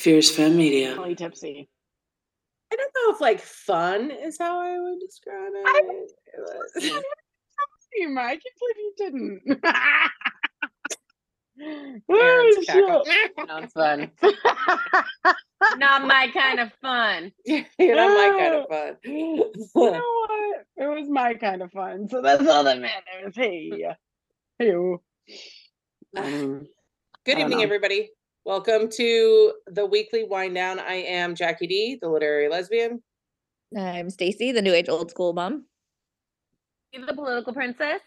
Fierce Femme Media. Really tipsy. I don't know if like fun is how I would describe it. I- It was- I can't believe you didn't. Erin's cackle. Sounds fun. Not my kind of fun. You're not my kind of fun. you know what? It was my kind of fun, so that's all that matters. Hey, hey. Um, Good evening, know. everybody. Welcome to the weekly wind down. I am Jackie D, the literary lesbian. I'm Stacy, the new age old school mom. You the political princess.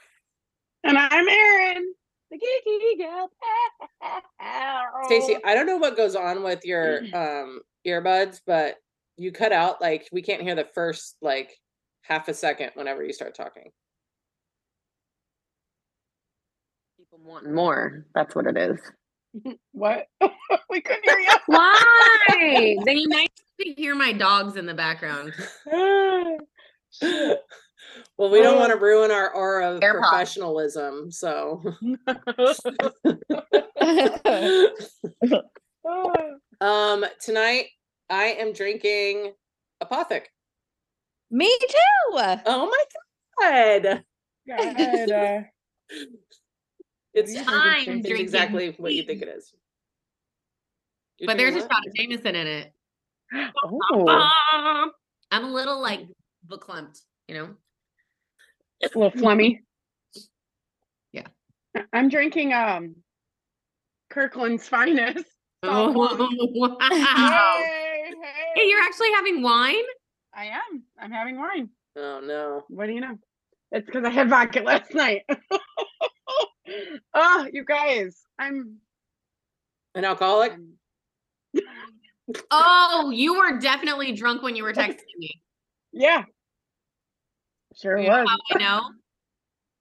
and I'm Erin, the geeky girl. Stacey, I don't know what goes on with your um earbuds, but you cut out like we can't hear the first like half a second whenever you start talking. People wanting more. That's what it is. what? we couldn't hear you. Why? then you might hear my dogs in the background. well, we don't want to ruin our aura of AirPods. professionalism, so um tonight I am drinking Apothic. Me too. Oh my god. God, uh, It's, time I'm it's drinking exactly what you think it is. You're But there's a shot of Jameson in it. oh, I'm a little like verklempt, you know? a little flummy. Yeah. I- I'm drinking um Kirkland's finest. Oh, wow. Hey, Hey, hey. you're actually having wine? I am. I'm having wine. Oh no. What do you know? It's because I had vodka last night. oh, you guys, I'm. An alcoholic? I'm- Oh, you were definitely drunk when you were texting me. yeah. Sure You know was. how I know?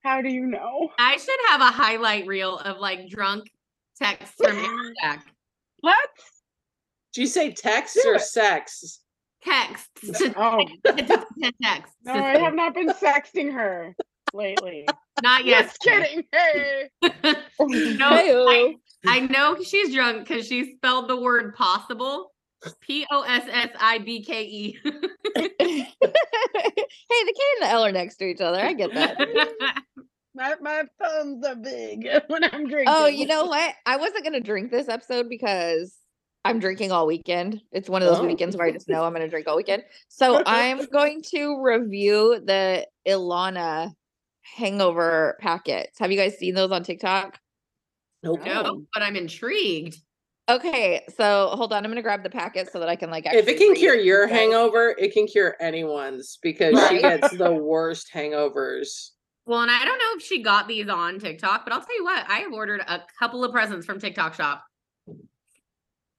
How do you know? I should have a highlight reel of like drunk texts from Erin Jack. What? Did you say text Do or it. sex? Texts. Oh Texts. no, I have not been sexting her lately. Not yet. Just kidding. Hey. no, I, I know she's drunk because she spelled the word possible. P O S S I B K E. hey, the K and the L are next to each other. I get that. My my thumbs are big when I'm oh, drinking. Oh, you know what? I wasn't gonna drink this episode because I'm drinking all weekend. It's one of those Oh. weekends where I just know I'm gonna drink all weekend. So I'm going to review the Ilana hangover packets. Have you guys seen those on TikTok? Nope. no, but I'm intrigued. Okay, so hold on. I'm gonna grab the packet so that I can like. If it can cure to your guys. hangover, it can cure anyone's because she gets the worst hangovers. Well, and I don't know if she got these on TikTok, but I'll tell you what, I have ordered a couple of presents from TikTok shop.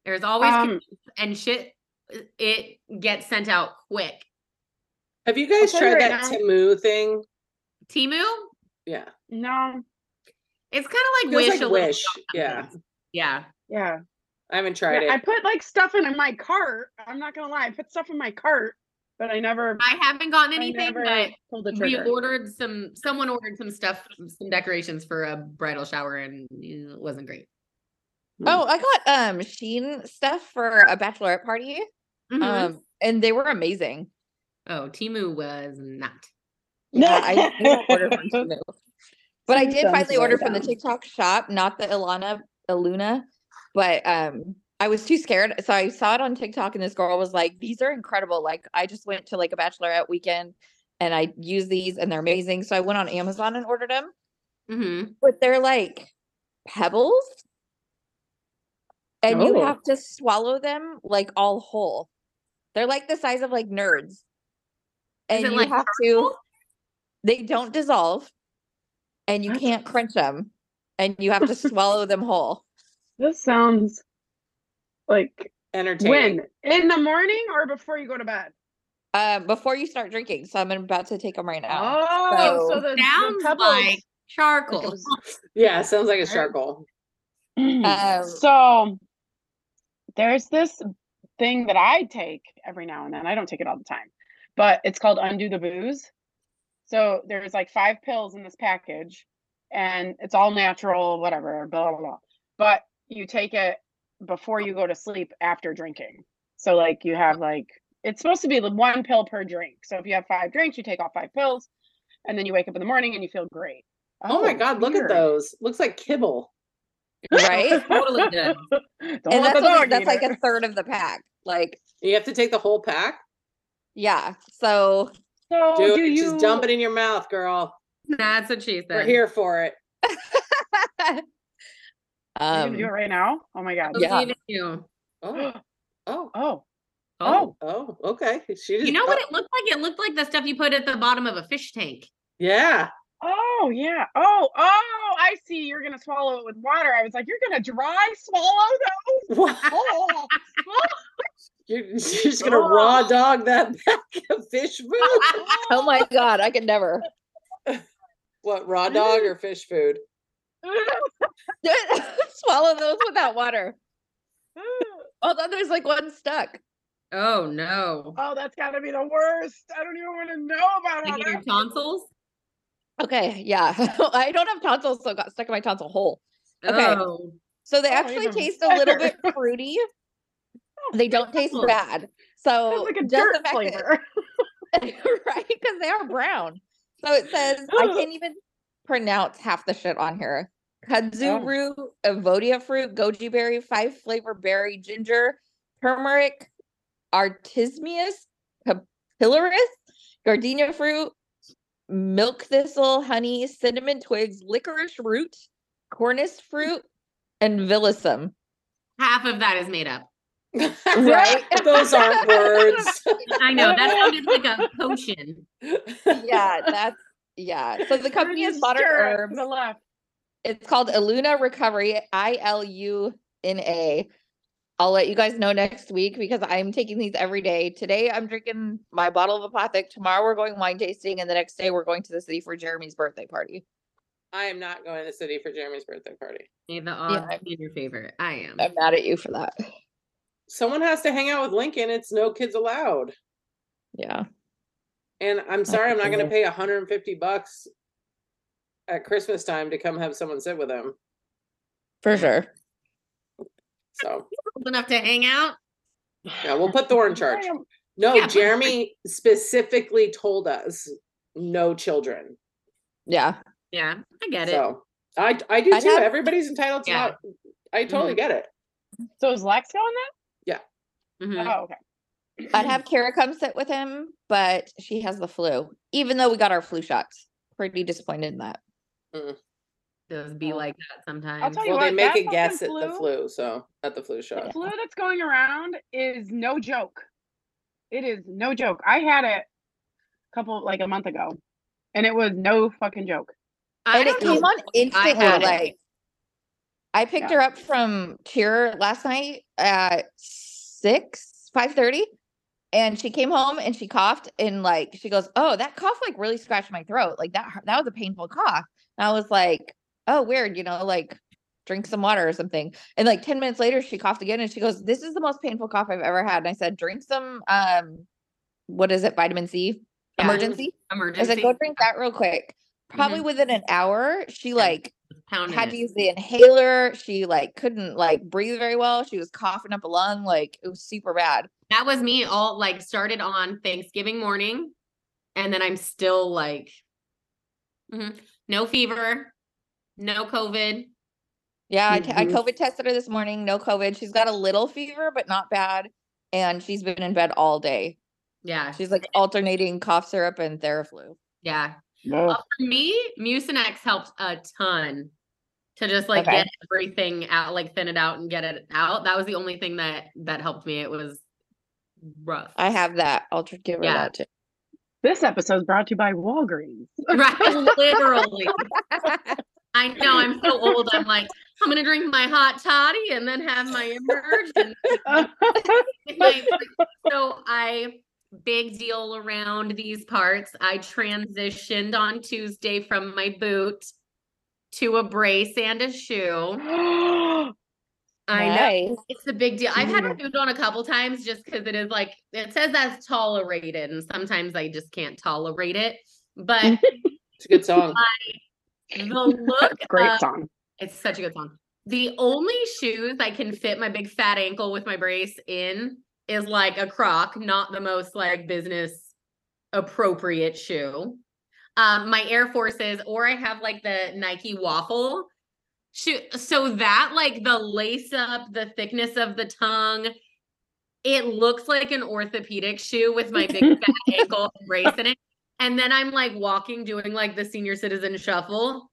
There's always Um, and shit it gets sent out quick. Have you guys tried right that now- Temu thing? Temu, Yeah. No. it's kind of like Feels Wish. like a little Wish. Yeah. Yeah. Yeah. I haven't tried Yeah, I put like stuff in my cart. I'm not gonna lie. I put stuff in my cart, but I never. I haven't gotten anything, but we ordered some someone ordered some stuff, some decorations for a bridal shower and it wasn't great. Oh, I got um Shein stuff for a bachelorette party. Mhm. Um, and they were amazing. oh, Temu was not. Yeah, I didn't order from Temu. But I did sounds finally order from the. TikTok shop, not the Ilana Iluna. But um I was too scared. So I saw it on TikTok and this girl was like, These are incredible. Like I just went to like a bachelorette weekend and I use these and they're amazing. So I went on Amazon and ordered them. hmm But they're like pebbles. And you Oh. have to swallow them like all whole. They're like the size of like nerds. And you like have to they don't dissolve and you can't crunch them and you have to swallow them whole This sounds like Entertaining. when in the morning or before you go to bed. uh, before you start drinking so i'm about to take them right now Oh, so, So- the, the Sounds pebbles- like charcoal. was- Yeah, sounds like a Right. charcoal. Um, so there's this thing that I take every now and then. I don't take it all the time, but it's called Undo the Booze. So there's like five pills in this package, and it's all natural, whatever, blah blah blah. But you take it before you go to sleep after drinking. So like you have like it's supposed to be the one pill per drink. So if you have five drinks, you take off five pills, and then you wake up in the morning and you feel great. Oh, my oh, god, look at those. Looks like kibble. Right? Totally good. Don't and that's, the what- that's like a third of the pack. Like, You have to take the whole pack. yeah. So So Do, do it. you Just dump it in your mouth, girl. That's what she We're said. here for it. Are you gonna um do it right now? Oh my god. Yeah. Believe in you. Oh, oh, Oh, Oh. oh. Okay. She just. You know what oh, it looked like? It looked like the stuff you put at the bottom of a fish tank. Yeah. oh yeah. Oh, oh, I see. You're gonna swallow it with water. I was like, you're gonna dry swallow those. Wow. Oh, You're, you're just gonna oh. raw dog that pack of fish food. oh my god, I could never. what raw dog or fish food? Swallow those without water. Although there's like one stuck. Oh no. oh, that's gotta be the worst. I don't even want to know about Like your tonsils? Okay, yeah. I don't have tonsils, so got stuck in my tonsil hole. Okay. Oh. So they Oh, actually even taste a little bit fruity. They don't taste bad. So like a just the dirt that- flavor. right? Because they are brown. So it says I can't even pronounce half the shit on here. Kudzu Oh. root, avodia fruit, goji berry, five flavor berry, ginger, turmeric, artismius, capillaris, gardenia fruit, milk thistle, honey, cinnamon twigs, licorice root, cornice fruit, and villisum. Half of that is made up. Right? Those aren't words. I know that sounded like a potion. Yeah, that's yeah. So the company is Pretty Modern sure Herbs. The left. It's called Iluna Recovery, I L U N A. I'll let you guys know next week because I'm taking these every day. Today I'm drinking my bottle of Apothic. Tomorrow we're going wine tasting, and the next day we're going to the city for Jeremy's birthday party. I am not going to the city for Jeremy's birthday party. May the odds I- be in your favor. I am. I'm mad at you for that. Someone has to hang out with Lincoln. It's no kids allowed. Yeah. And I'm sorry, I'm not going to pay 150 bucks at Christmas time to come have someone sit with him. For sure. So Old enough to hang out. yeah, we'll put Thor in charge. No, Yeah, but- Jeremy specifically told us no children. Yeah. Yeah, I get it. So I I do I'd too. have- Everybody's entitled to Yeah. not. I totally mm-hmm. get it. So is Lex going Mhm. Oh, okay. I'd have Kara come sit with him, but she has the flu, even though we got our flu shots. Pretty disappointed in that. Does be Oh. like that sometimes. tell you Well, they what, make that a guess at fucking the flu- flu, so at the flu shot. The shot. flu that's going around is no joke. It is no joke. I had it a couple like a month ago, and it was no fucking joke. I and it don't came know. on instantly. had it. Like I picked Yeah. her up from cheer last night at six, five thirty. And she came home and she coughed and like she goes, Oh, that cough like really scratched my throat. Like that that was a painful cough. And I was like, Oh, weird, you know, like drink some water or something. And like 10 minutes later, she coughed again and she goes, This is the most painful cough I've ever had. And I said, Drink some um what is it, vitamin C? Yeah. Emergen-C. I said, Go drink that real quick. Probably within an hour, she like Pounding had it. to use the inhaler. She like couldn't like breathe very well. She was coughing up a lung. Like it was super bad. That was me all like started on Thanksgiving morning. And then I'm still like, mhm, no fever, no COVID. Yeah, I, t- I. COVID tested her this morning. No COVID. She's got a little fever, but not bad. And she's been in bed all day. Yeah. She's like alternating cough syrup and Theraflu. Yeah. No. Uh, for me, Mucinex helped a ton to just like Okay. get everything out, like thin it out and get it out. That was the only thing that that helped me. It was rough. I have that. I'll tr- give her Yeah. that too. This episode is brought to you by Walgreens. right, literally. I know I'm so old. I'm like, I'm gonna drink my hot toddy and then have my Emergen-C. so I big deal around these parts. I transitioned on Tuesday from my boot to a brace and a shoe. I know it's a big deal. I've had a boot on a couple times just because it is like it says that's tolerated, and sometimes I just can't tolerate it. But It's a good song. the look Great of- song. it's such a good song. The only shoes I can fit my big fat ankle with my brace in is like a croc, not the most like business appropriate shoe. Um, my Air Forces, or I have like the Nike waffle shoe. So that like the lace up, the thickness of the tongue, it looks like an orthopedic shoe with my big fat ankle brace in it. And then I'm like walking, doing like the senior citizen shuffle.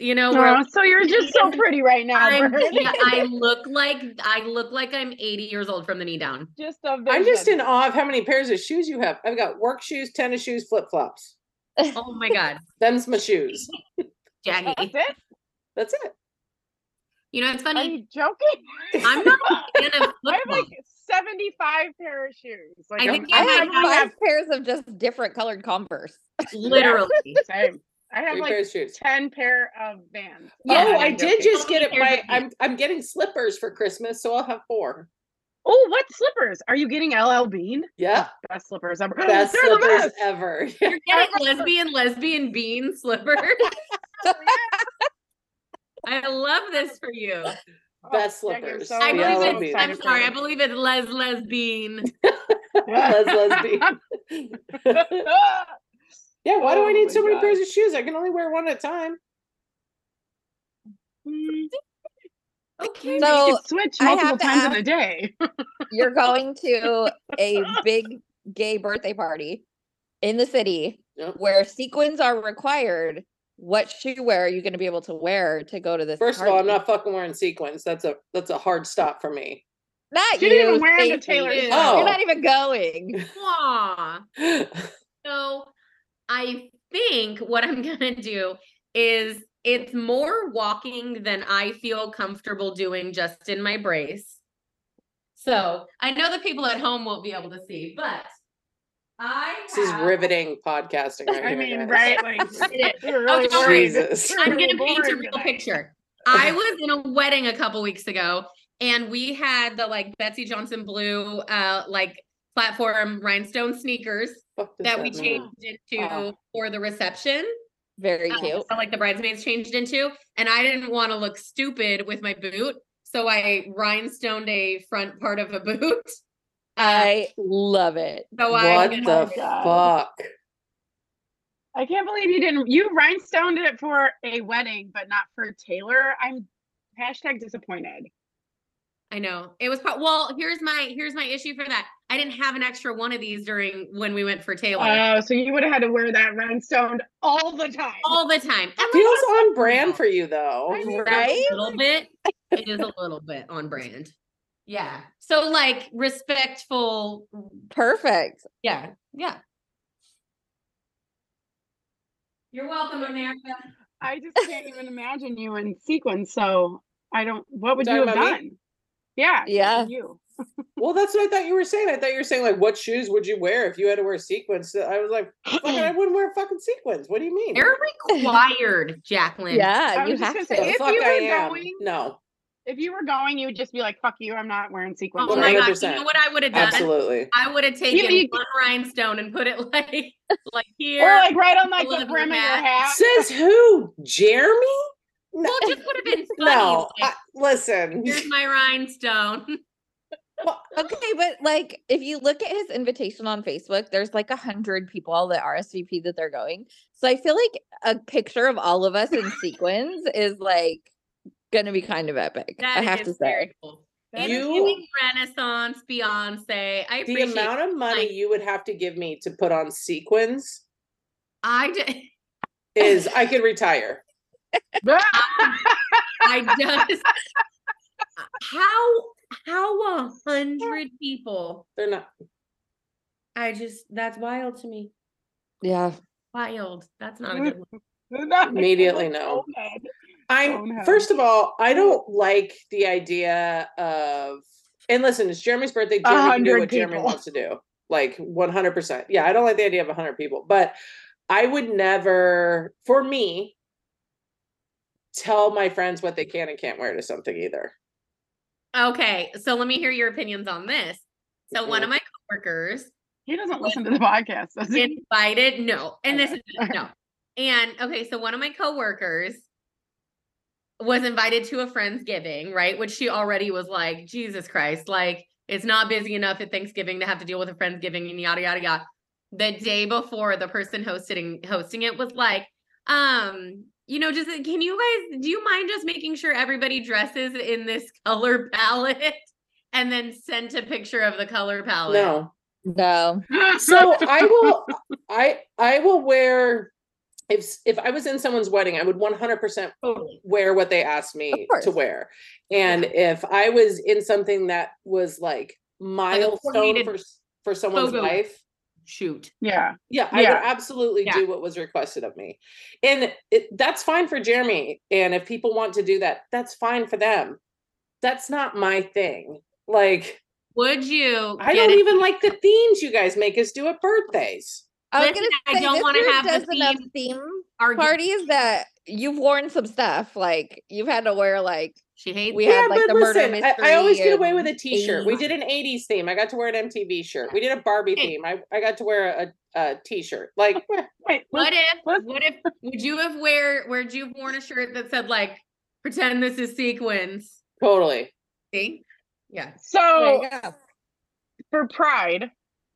You know, where Oh, so you're just so pretty right now. I'm, yeah, I look like I look like I'm 80 years old from the knee down. just a I'm just vision. in awe of how many pairs of shoes you have. I've got work shoes, tennis shoes, flip flops. Oh my god, Them's my shoes. Jackie. That's it? That's it. You know it's funny Are you joking? I'm not a fan of I have like 75 pair of shoes. Like I think I I have five have- pairs of just different colored Converse. Literally. Same. I have Three like pairs of shoes. 10 pair of vans. Yeah, oh, I'm did just get it. Here's My. I'm I'm getting slippers for Christmas, so I'll have four. Oh, what slippers? Are you getting LL Bean? Yeah, Best slippers ever. best They're the slippers best. ever. You're getting lesbian lesbian bean slippers. I love this for you. Oh, best Oh, slippers. so- I believe LL it's, Bean. I'm sorry, I believe it's Les Les Bean. Les lesbian. Yeah, why do I Oh need my so many God. pairs of shoes? I can only wear one at a time. Mm, Okay. you So, could switch I have multiple to times in ask- a day. You're going to a big gay birthday party in the city Yep. where sequins are required. What shoe wear are you going to be able to wear to go to this? First of all, I'm not fucking wearing sequins. That's a that's a hard stop for me. Not She didn't even you, wear 'em to Stacey. Taylor Swift. Oh. You're not even going. Aw. So I think what I'm gonna do is it's more walking than I feel comfortable doing just in my brace. So I know the people at home won't be able to see, but I this is riveting podcasting right I here, mean, guys. right? Like it is. Really okay, Jesus. I'm really gonna paint a real tonight. picture. I was in a wedding a couple weeks ago, and we had the like Betsey Johnson blue uh like platform rhinestone sneakers Fuck does that we mean? changed into Oh. for the reception. Very uh, cute. so, like the bridesmaids changed into, and I didn't want to look stupid with my boot, so I rhinestoned a front part of a boot. Uh, I love it. so What I'm the Oh my fuck? I can't believe you didn't. You rhinestoned it for a wedding, but not for Taylor. I'm hashtag disappointed. I know it was pro- well. Here's my here's my issue for that. I didn't have an extra one of these during when we went for Taylor Oh, so you would have had to wear that rhinestoned all the time. all the time. And like, Feels on brand for you though. I mean, Right? a little bit. It is a little bit on brand. Yeah. So like respectful. Perfect. Yeah. Yeah. You're welcome, America. I just can't even imagine you in sequins. So I don't. What would Talking you have about done? Yeah. Yeah. You. Well, that's what I thought you were saying. I thought you were saying like, what shoes would you wear if you had to wear sequins? I was like, I wouldn't wear fucking sequins. What do you mean? They're required, Jacqueline. Yeah, I you have gonna say, if fuck you I were am. going- No, If you were going, you would just be like, "Fuck you! I'm not wearing sequins." Oh my right? god! You know what I would have done? absolutely. I would have taken you- one rhinestone and put it like like here. Or like right on like the brim of your hat. hat. Says who? Jeremy? No, well, it just would have been funny. no. like, I, listen. Here's my rhinestone. Okay, but like if you look at his invitation on Facebook, there's like a hundred people all that RSVP that they're going. So I feel like a picture of all of us in sequins is like gonna be kind of epic. That I have is to say. cool. That It's is You- Renaissance, Beyonce. I the appreciate. amount of money like- you would have to give me to put on sequins I did. is I could retire. Um, I just. how how a hundred people? They're not. I just that's wild to me. Yeah. Wild. That's not a good one. Immediately no. I'm first of all, I don't like the idea of and listen, it's Jeremy's birthday. Jeremy can do 100 what Jeremy wants to do. Like 100%. Yeah, I don't like the idea of 100 people, but I would never, for me, tell my friends what they can and can't wear to something either. Okay, so let me hear your opinions on this. So one of my coworkers He doesn't listen to the podcast, does he? invited no, and this Okay. is no. And okay, so one of my coworkers was invited to a friendsgiving, right? Which she already was like, Jesus Christ, like it's not busy enough at Thanksgiving to have to deal with a friendsgiving and yada yada yada. The day before, the person hosting hosting it was like, um, you know, just can you guys do you mind just making sure everybody dresses in this color palette and then sent a picture of the color palette? No. No. So I will I I will wear if if I was in someone's wedding, I would 100% Totally. wear what they asked me to wear. And if I was in something that was like milestone coordinated for for someone's photo. life, yeah. yeah, I Yeah. would absolutely Yeah. do what was requested of me. And it, that's fine for Jeremy. And if people want to do that, that's fine for them. That's not my thing. Like, Would you? I don't it? even like the themes you guys make us do at birthdays. I was Listen, gonna I don't wanna have the does theme theme Argue- parties that you've worn some stuff. Like you've had to wear like She hates we it. had like the murder mystery. I, I always get away with a t-shirt. We did an 80s theme. I got to wear an MTV shirt. We did a Barbie Hey. theme. I, I got to wear a, a t-shirt. Like, Wait, What let's- if? let's- What if? Would you have wear? Would you have worn a shirt that said like, "Pretend this is sequins"? totally. See? Yeah. So for Pride,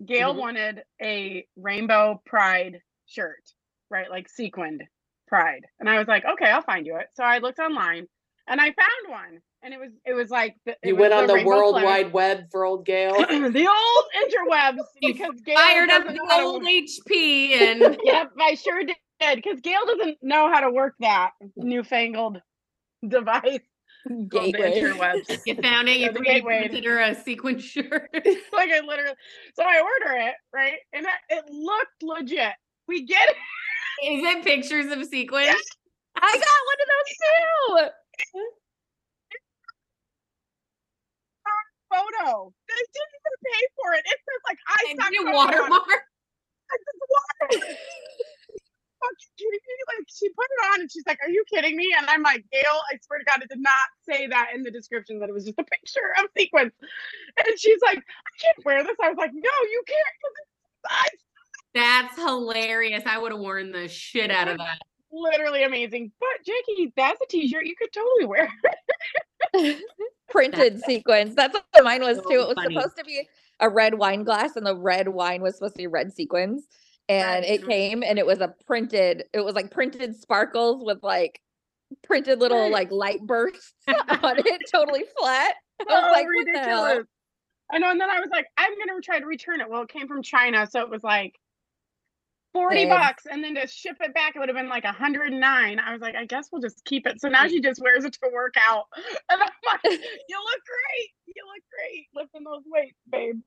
Gail Mhm. wanted a rainbow Pride shirt, right? Like sequined Pride. And I was like, okay, I'll find you it. So I looked online and I found one. And it was it was like the, it You was went on the Rainbow World Flag. Wide Web for old Gail. the old interwebs because Gail Fired up doesn't the know to old HP and Yep, I sure did because Gail doesn't know how to work that newfangled device. called Gateway. interwebs. you found it. You the three gateway. consider a sequin shirt. like I literally, so I order it right, and I, it looked legit. We get it. Is it pictures of sequins? I got one of those too. photo. They didn't even pay for it. It says like I And signed your photo on it. watermark. Water. Fucking kidding me? Like she put it on and she's like, "Are you kidding me?" And I'm like, "Gail, I swear to God, it did not say that in the description that it was just a picture of sequins." And she's like, "I can't wear this." I was like, "No, you can't." size." That's hilarious. I would have worn the shit out of that. Literally amazing. But Jackie, that's a T-shirt you could totally wear. Printed sequins. That's what mine was so too. It was funny. supposed to be a red wine glass, and the red wine was supposed to be red sequins. And it came and it was a printed, it was like printed sparkles with like printed little like light bursts on it, totally flat. I was Oh, like, what the hell? ridiculous. I know, and then I was like, I'm gonna try to return it. Well, it came from China, so it was like 40 Same. bucks, and then to ship it back, it would have been like 109. I was like, I guess we'll just keep it. So now she just wears it to work out. And I'm like, you look great. You look great lifting those weights, babe.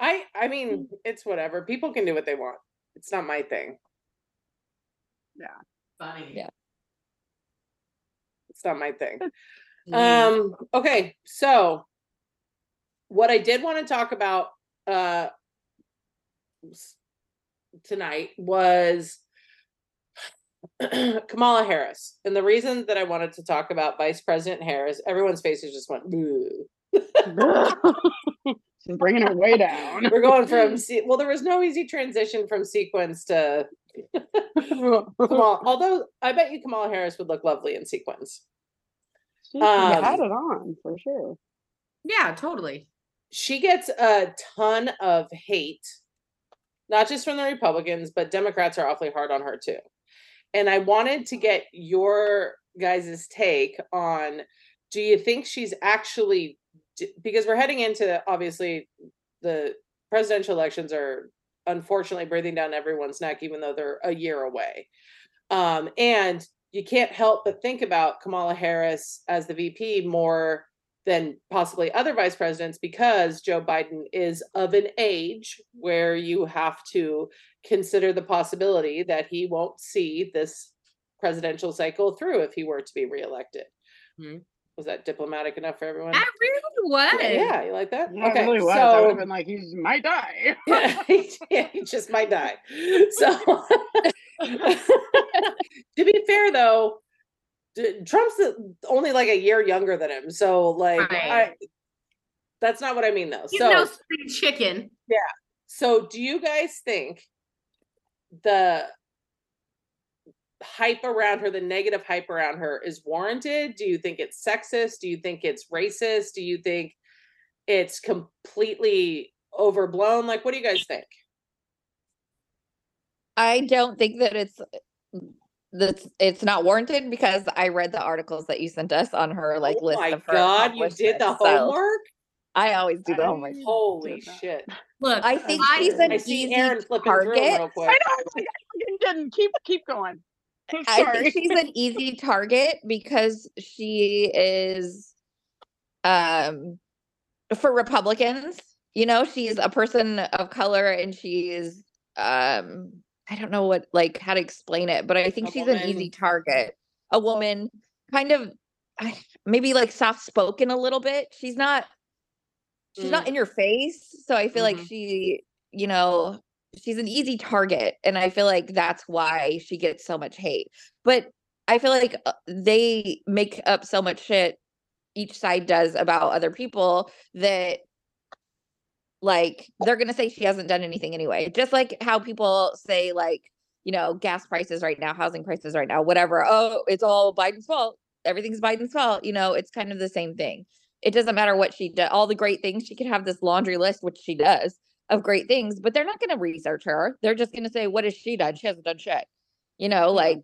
I I mean, it's whatever. People can do what they want. It's not my thing. Yeah funny. Yeah. It's not my thing. Mm. Um, okay, so what I did want to talk about uh s- tonight was Kamala Harris. And the reason that I wanted to talk about Vice President Harris, everyone's faces just went, "Boo." She's bringing her way down. We're going from se- well, there was no easy transition from sequence to Kamala. Although I bet you Kamala Harris would look lovely in sequence. She had Um, it on for sure. Yeah, totally. she gets a ton of hate, not just from the Republicans, but Democrats are awfully hard on her too. And I wanted to get your guys' take on do you think she's actually because we're heading into obviously the presidential elections are unfortunately breathing down everyone's neck even though they're a year away um, and you can't help but think about kamala harris as the vp more than possibly other vice presidents because joe biden is of an age where you have to consider the possibility that he won't see this presidential cycle through if he were to be reelected Mhm. was that diplomatic enough for everyone That really was. yeah, yeah, you like that? Yeah, it really was. I would have been like, he might die. yeah, he, yeah, he just might die. So, to be fair, though, d- Trump's only like a year younger than him. So, like, I, that's not what I mean, though. He's so, no spring chicken. Yeah. So do you guys think the hype around her, the negative hype around her is warranted? Do you think it's sexist? Do you think it's racist? Do you think it's completely overblown? Like, what do you guys think? I don't think that it's that's it's not warranted because I read the articles that you sent us on her like oh list my of her god, you did the accomplishments, so? I always do the homework. I Holy shit. Look, I think I- she's an I see easy Erin flipping through 'em target. real quick. I know. I didn't. Keep keep going. I'm I sorry. think she's an easy target because she is um for Republicans, you know, she's a person of color and she's um I don't know what like how to explain it, but I think A she's an easy target. A woman kind of maybe like soft spoken a little bit. She's not she's not Mm. in your face, so I feel like Mhm. she, you know, she's an easy target and I feel like that's why she gets so much hate. But I feel like uh, they make up so much shit each side does about other people that like they're going to say she hasn't done anything anyway. Just like how people say like, you know, gas prices right now, housing prices right now, whatever. Oh, it's all Biden's fault. Everything's Biden's fault. You know, it's kind of the same thing. It doesn't matter what she does, all the great things. She could have this laundry list, which she does, of great things, but they're not going to research her. They're just going to say, what has she done? She hasn't done shit. You know, like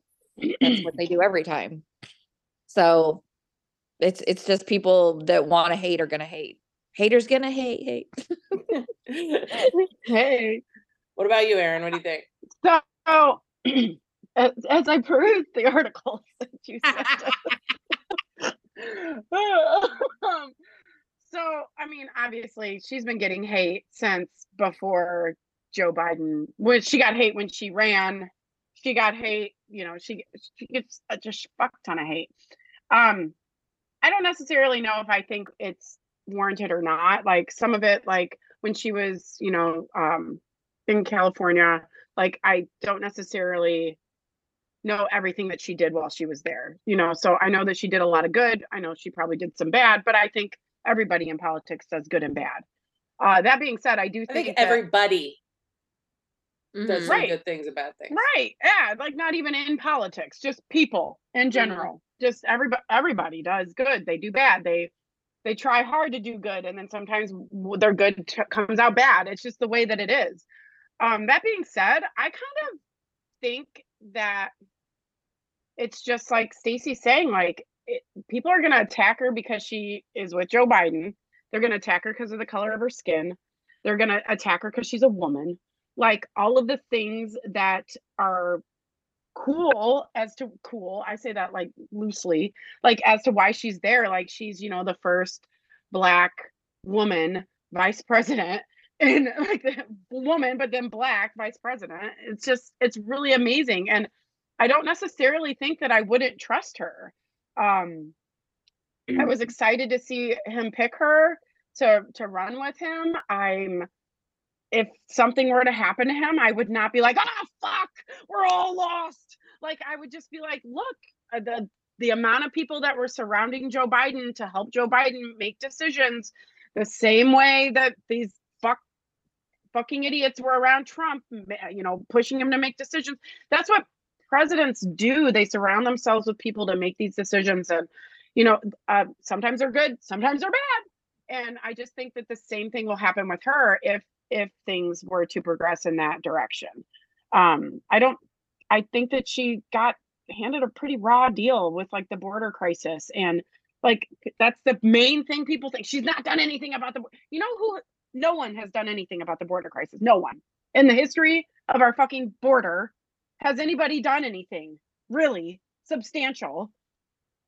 that's what they do every time. So it's it's just people that want to hate are gonna hate. Haters gonna hate, hate. hey. what about you, Erin? What do you think? So as, as I perused the articles that you sent um, so I mean, obviously, she's been getting hate since before Joe Biden. When she got hate when she ran, she got hate. You know, she she gets a just fuck ton of hate. Um, I don't necessarily know if I think it's warranted or not. Like some of it, like when she was, you know, um, in California, like I don't necessarily know everything that she did while she was there. You know, so I know that she did a lot of good. I know she probably did some bad, but I think everybody in politics does good and bad. Uh, that being said, I do I think, think that- everybody does. Right. good things and bad things. Right. Yeah. Like not even in politics, just people in general. Just everybody everybody does good. They do bad. They they try hard to do good and then sometimes their good t- comes out bad. It's just the way that it is. Um that being said, I kind of think that it's just like Stacey's saying like it, people are going to attack her because she is with Joe Biden. They're going to attack her because of the color of her skin. They're going to attack her because she's a woman like all of the things that are cool as to cool i say that like loosely like as to why she's there like she's you know the first black woman vice president and like the woman but then black vice president. It's just it's really amazing and i don't necessarily think that i wouldn't trust her. Um i was excited to see him pick her to to run with him. I'm if something were to happen to him, I would not be like, "Ah, fuck, we're all lost." Like I would just be like, "Look, uh, the the amount of people that were surrounding Joe Biden to help Joe Biden make decisions, the same way that these fuck fucking idiots were around Trump, you know, pushing him to make decisions. That's what presidents do. They surround themselves with people to make these decisions, and you know, uh, sometimes they're good, sometimes they're bad. And I just think that the same thing will happen with her if if things were to progress in that direction. Um, I don't. I think that she got handed a pretty raw deal with like the border crisis and like that's the main thing people think she's not done anything about the you know who no one has done anything about the border crisis no one in the history of our fucking border has anybody done anything really substantial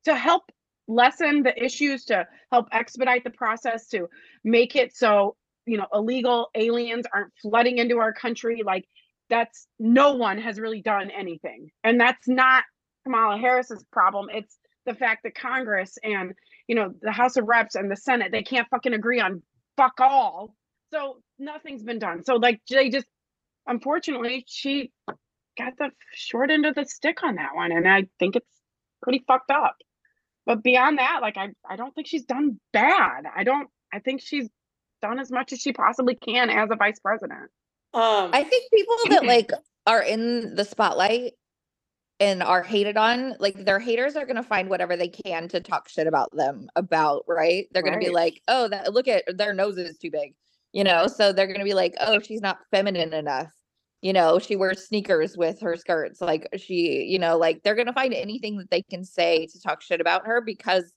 to help lessen the issues to help expedite the process to make it so you know illegal aliens aren't flooding into our country like that's no one has really done anything. And that's not kamala harris's problem. It's the fact that congress and you know the house of reps and the senate they can't fucking agree on fuck all. So nothing's been done. So like they just unfortunately she got the short end of the stick on that one and i think it's pretty fucked up. But beyond that like i i don't think she's done bad. I don't i think she's done as much as she possibly can as a vice president Um, I think people that like are in the spotlight and are hated on, like their haters are gonna find whatever they can to talk shit about them about, right? They're gonna be like, oh, that look at their nose is too big, you know. So they're gonna be like, oh, she's not feminine enough. You know, she wears sneakers with her skirts. Like she, you know, like they're gonna find anything that they can say to talk shit about her because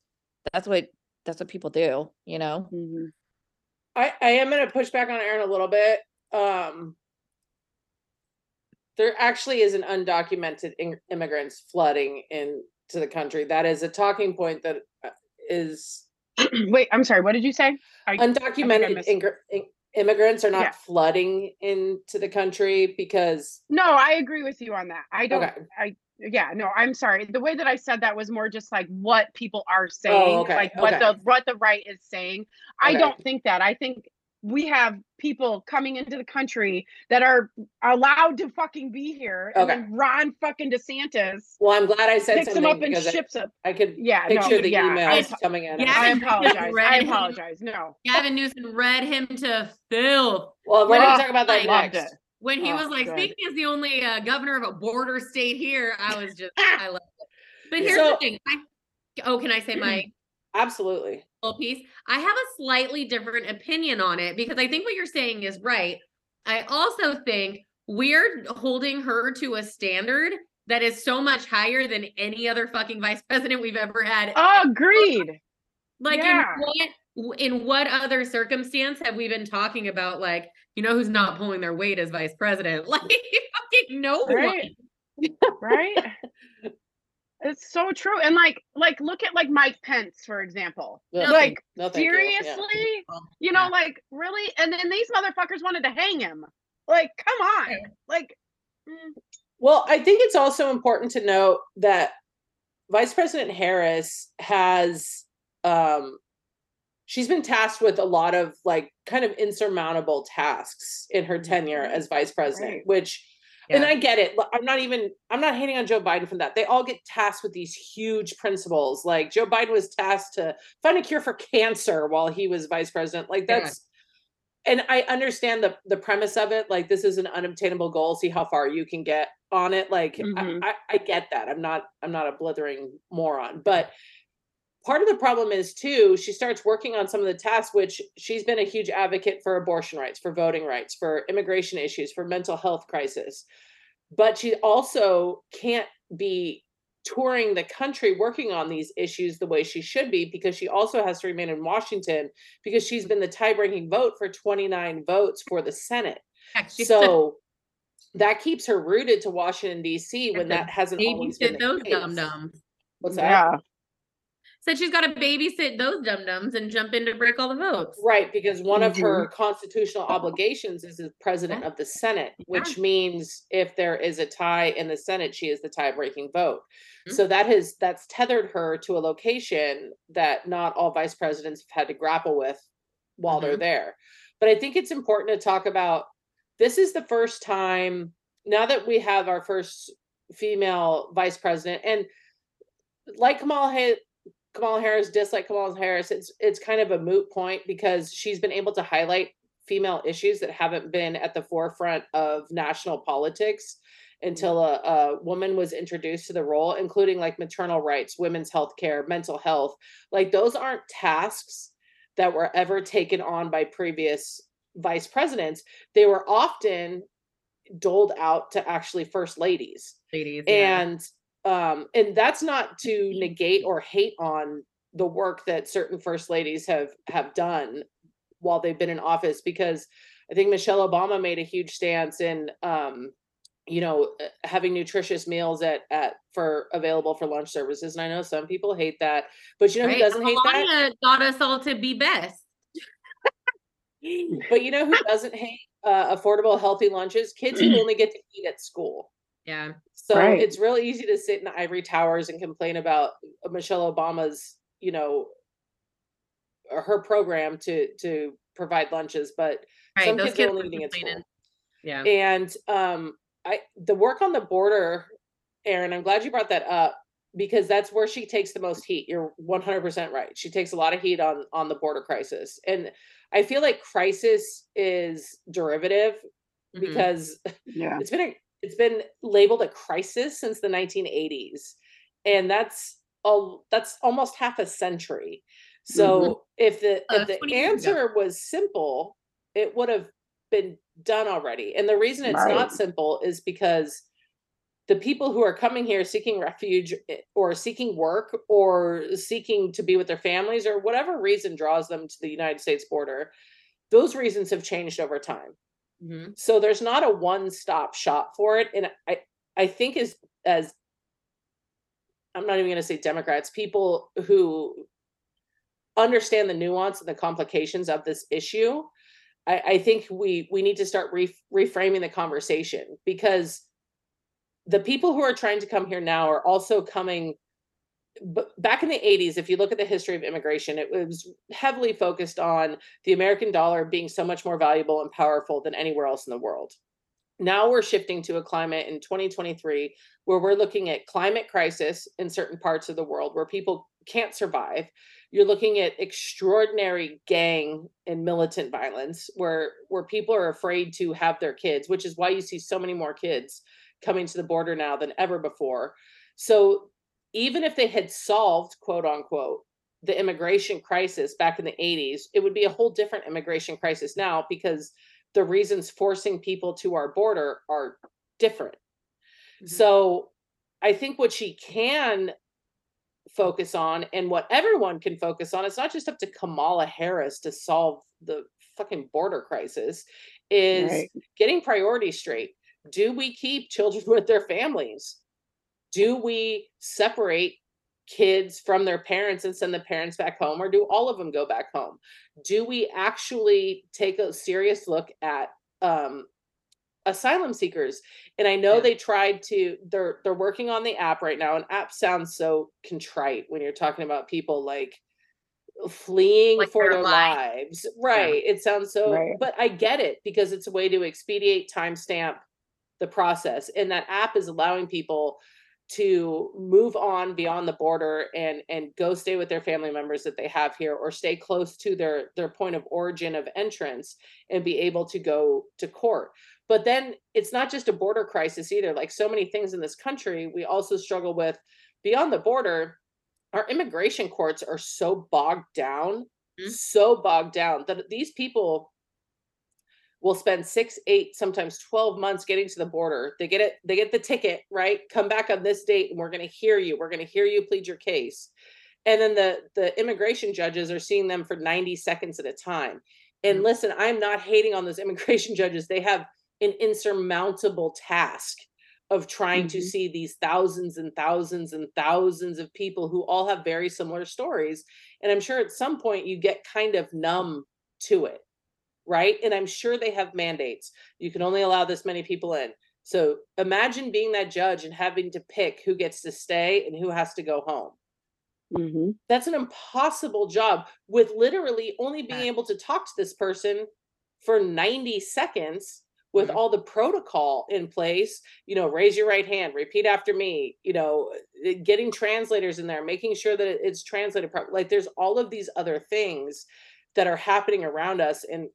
that's what that's what people do, you know. Mhm. I, I am going to push back on Erin a little bit. Um, there actually is an undocumented in- immigrants flooding into the country. That is a talking point that uh, Wait, I'm sorry. What did you say? I, undocumented missed- ingr- in- immigrants are not Yeah. flooding into the country because no, I agree with you on that. I don't. okay I yeah. No, I'm sorry. The way that I said that was more just like what people are oh, saying, Oh, okay, like what okay. the what the right is saying. I don't think that. I think we have people coming into the country that are allowed to fucking be here, and Okay. then Ron fucking DeSantis well i'm glad i said picks them something up and because I, ships them. I could Yeah, picture no, the yeah, emails I, coming in Yeah. I apologize. I apologize. No. Gavin Newsom read him to filth well we're going Oh, to talk about that I next it. When he Oh, was like, good. speaking as the only uh, governor of a border state here, I was just, I love it. But here's So- the thing. I, oh, can I say my absolutely little piece? I have a slightly different opinion on it because I think what you're saying is right. I also think we're holding her to a standard that is so much higher than any other fucking vice president we've ever had. Oh, agreed. Like Yeah. in what in what other circumstance have we been talking about like you know who's not pulling their weight as vice president? Like fucking no one. Right. right it's so true and like like look at like mike pence for example Ugh, like no thank you. Yeah. seriously you know yeah. like really and then these motherfuckers wanted to hang him like come on Yeah. like mm, Well, I think it's also important to note that Vice President Harris has um she's been tasked with a lot of like kind of insurmountable tasks in her tenure as vice president, Right. which and I get it. I'm not even I'm not hating on Joe Biden from that. They all get tasked with these huge principles. Like Joe Biden was tasked to find a cure for cancer while he was vice president. Like Yeah. that's and I understand the the premise of it. Like this is an unobtainable goal. See how far you can get on it. Like Mhm. I, I, I get that. I'm not I'm not a blithering moron, but part of the problem is too she starts working on some of the tasks which she's been a huge advocate for abortion rights for voting rights for immigration issues for mental health crisis but she also can't be touring the country working on these issues the way she should be because she also has to remain in washington because she's been the tie-breaking vote for 29 votes for the senate Heck, she's such so that keeps her rooted to washington d.c when that hasn't always been the those case. dum dums. what's that yeah Said she's got to babysit those dum dums and jump in to break all the votes. Right, because one of her constitutional obligations is as president of the Senate, which means if there is a tie in the Senate, she is the tie-breaking vote. Mhm. So that has that's tethered her to a location that not all vice presidents have had to grapple with while they're there. But I think it's important to talk about this is the first time now that we have our first female vice president and like Kamala Harris, Kamala Harris, dislike Kamala Harris, it's it's kind of a moot point because she's been able to highlight female issues that haven't been at the forefront of national politics until a, a woman was introduced to the role, including like maternal rights, women's health care, mental health. Like those aren't tasks that were ever taken on by previous vice presidents. They were often doled out to actually first ladies Ladies. yeah. And um and that's not to negate or hate on the work that certain first ladies have have done while they've been in office because i think michelle obama made a huge stance in um you know uh, having nutritious meals at at for available for lunch services and i know some people hate that but you know who doesn't hate that? Got us all to be best. but you know who doesn't hate uh, affordable healthy lunches? Kids who only get to eat at school Yeah. So Right. it's really easy to sit in the ivory towers and complain about Michelle Obama's, you know, or her program to to provide lunches, but Right. some those kids kids are were only eating at school. Yeah. And um, I the work on the border, Erin, I'm glad you brought that up because that's where she takes the most heat. You're 100% right. She takes a lot of heat on on the border crisis, and I feel like crisis is derivative Mhm. because yeah it's been a it's been labeled a crisis since the 1980s and that's all that's almost half a century. So if the Uh, if the 20 years ago. answer was simple it would have been done already. And the reason it's not simple is because the people who are coming here seeking refuge eh, or seeking work or seeking to be with their families or whatever reason draws them to the United States border those reasons have changed over time Mhm. so there's not a one stop shop for it and i i think as as i'm not even going to say democrats people who understand the nuance and the complications of this issue i i think we we need to start re- reframing the conversation because the people who are trying to come here now are also coming back in the 80s if you look at the history of immigration it was heavily focused on the american dollar being so much more valuable and powerful than anywhere else in the world. Now we're shifting to a climate in 2023 where we're looking at climate crisis in certain parts of the world where people can't survive. You're looking at extraordinary gang and militant violence where where people are afraid to have their kids which is why you see so many more kids coming to the border now than ever before. So even if they had solved quote unquote the immigration crisis back in the 80s it would be a whole different immigration crisis now because the reasons forcing people to our border are different Mhm. so i think what she can focus on and what everyone can focus on it's not just up to kamala harris to solve the fucking border crisis is Right. getting priorities straight do we keep children with their families do we separate kids from their parents and send the parents back home or do all of them go back home? Do we actually take a serious look at um, asylum seekers? And i know Yeah. they tried to they're they're working on the app right now and app sounds so contrite when you're talking about people like fleeing Like for their their lives. Right it sounds so Right. but i get it because it's a way to expedite timestamp the process and that app is allowing people to move on beyond the border and and go stay with their family members that they have here or stay close to their their point of origin of entrance and be able to go to court but then it's not just a border crisis either like so many things in this country we also struggle with beyond the border our immigration courts are so bogged down Mhm. so bogged down that these people will spend six eight sometimes 12 months getting to the border. They get it they get the ticket right? Come back on this date and we're going to hear you. We're going to hear you plead your case. And then the the immigration judges are seeing them for 90 seconds at a time. And Mhm. listen i'm not hating on those immigration judges. They have an insurmountable task of trying to Mhm. see these thousands and thousands and thousands of people who all have very similar stories. And i'm sure at some point you get kind of numb to it right? And I'm sure they have mandates. You can only allow this many people in. So imagine being that judge and having to pick who gets to stay and who has to go home. Mhm. That's an impossible job with literally only being able to talk to this person for 90 seconds with Mhm. all the protocol in place, you know, raise your right hand, repeat after me, you know, eh, getting translators in there, making sure that it's translated properly. Like there's all of these other things that are happening around us and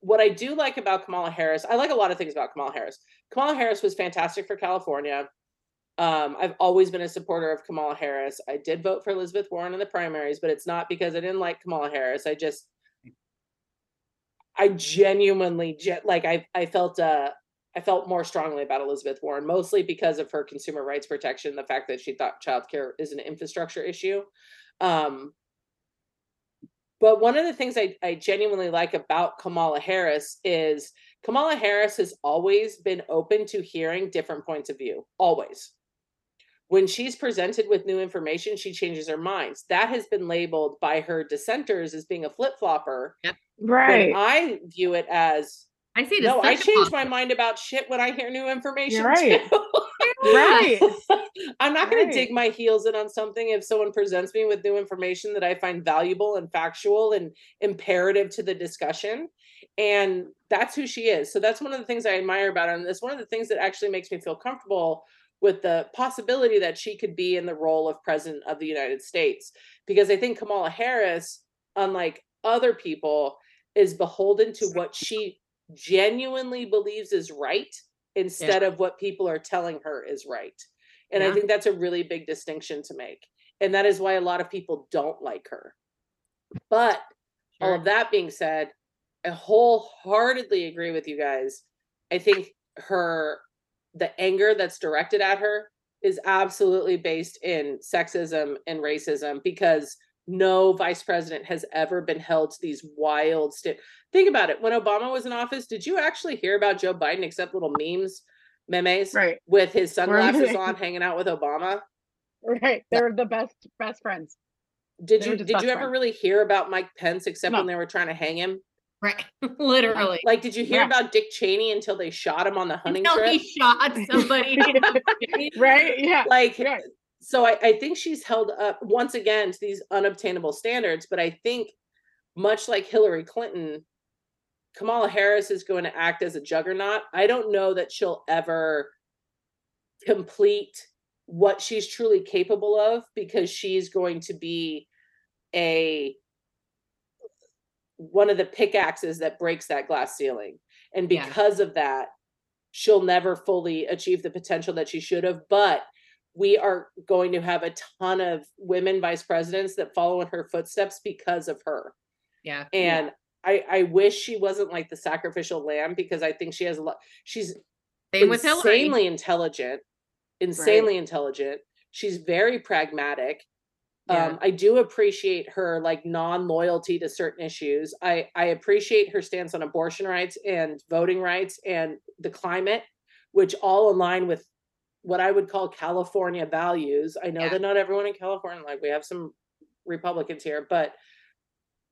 what I do like about Kamala Harris, I like a lot of things about Kamala Harris. Kamala Harris was fantastic for California. Um, I've always been a supporter of Kamala Harris. I did vote for Elizabeth Warren in the primaries, but it's not because I didn't like Kamala Harris. I just, I genuinely, like, I, I felt, uh, I felt more strongly about Elizabeth Warren, mostly because of her consumer rights protection, the fact that she thought childcare is an infrastructure issue. Um, but one of the things I, I genuinely like about Kamala Harris is Kamala Harris has always been open to hearing different points of view, always. When she's presented with new information, she changes her minds. That has been labeled by her dissenters as being a flip flopper. Right. When I view it as I see it as no, I such a change my mind about shit when I hear new information. right. Right. I'm not going Right. to dig my heels in on something if someone presents me with new information that I find valuable and factual and imperative to the discussion. And that's who she is. So that's one of the things I admire about her. And that's one of the things that actually makes me feel comfortable with the possibility that she could be in the role of president of the United States. Because I think Kamala Harris, unlike other people, is beholden to what she genuinely believes is right instead of what people are telling her is right. And I think that's a really big distinction to make. And that is why a lot of people don't like her. But all of that being said, I wholeheartedly agree with you guys. I think her the anger that's directed at her is absolutely based in sexism and racism because no vice president has ever been held to these wild st- think about it when obama was in office did you actually hear about joe biden except little memes memes Right. with his sunglasses they? on hanging out with obama Right. They're the best best friends. did They you did you ever friends. really hear about mike pence except when they were trying to hang him Right. Literally. like did you hear Yeah. about dick cheney until they shot him on the hunting Until trip he shot somebody. in the face. right? Yeah. like Yeah. So I, I think she's held up once again to these unobtainable standards but i think much like hillary clinton kamala harris is going to act as a juggernaut i don't know that she'll ever complete what she's truly capable of because she's going to be a one of the pickaxes that breaks that glass ceiling and Yeah. because of that she'll never fully achieve the potential that she should have but we are going to have a ton of women vice presidents that follow in her footsteps because of her Yeah. and I, I wish she wasn't like the sacrificial lamb because I think she has a lot. She's Same insanely intelligent, insanely intelligent. She's very pragmatic. Yeah. Um, I do appreciate her like non-loyalty to certain issues. I I appreciate her stance on abortion rights and voting rights and the climate, which all align with what I would call California values. I know Yeah. that not everyone in California, like we have some Republicans here, but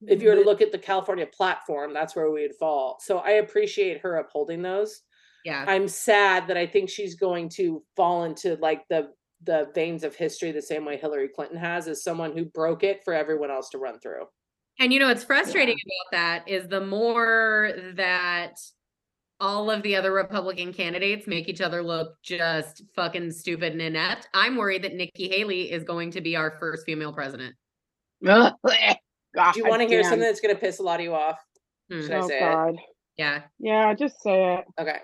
if you were to look at the California platform, that's where we would fall. So I appreciate her upholding those. yeah. I'm sad that I think she's going to fall into like the the veins of history the same way Hillary Clinton has as someone who broke it for everyone else to run through. And you know what's frustrating about that is the more that all of the other Republican candidates make each other look just fucking stupid and inept. I'm worried that Nikki Haley is going to be our first female president. God, Do you want to hear damn. something that's going to piss a lot of you off? Hmm. Should I Oh say it? Yeah. Yeah, just say it. Okay.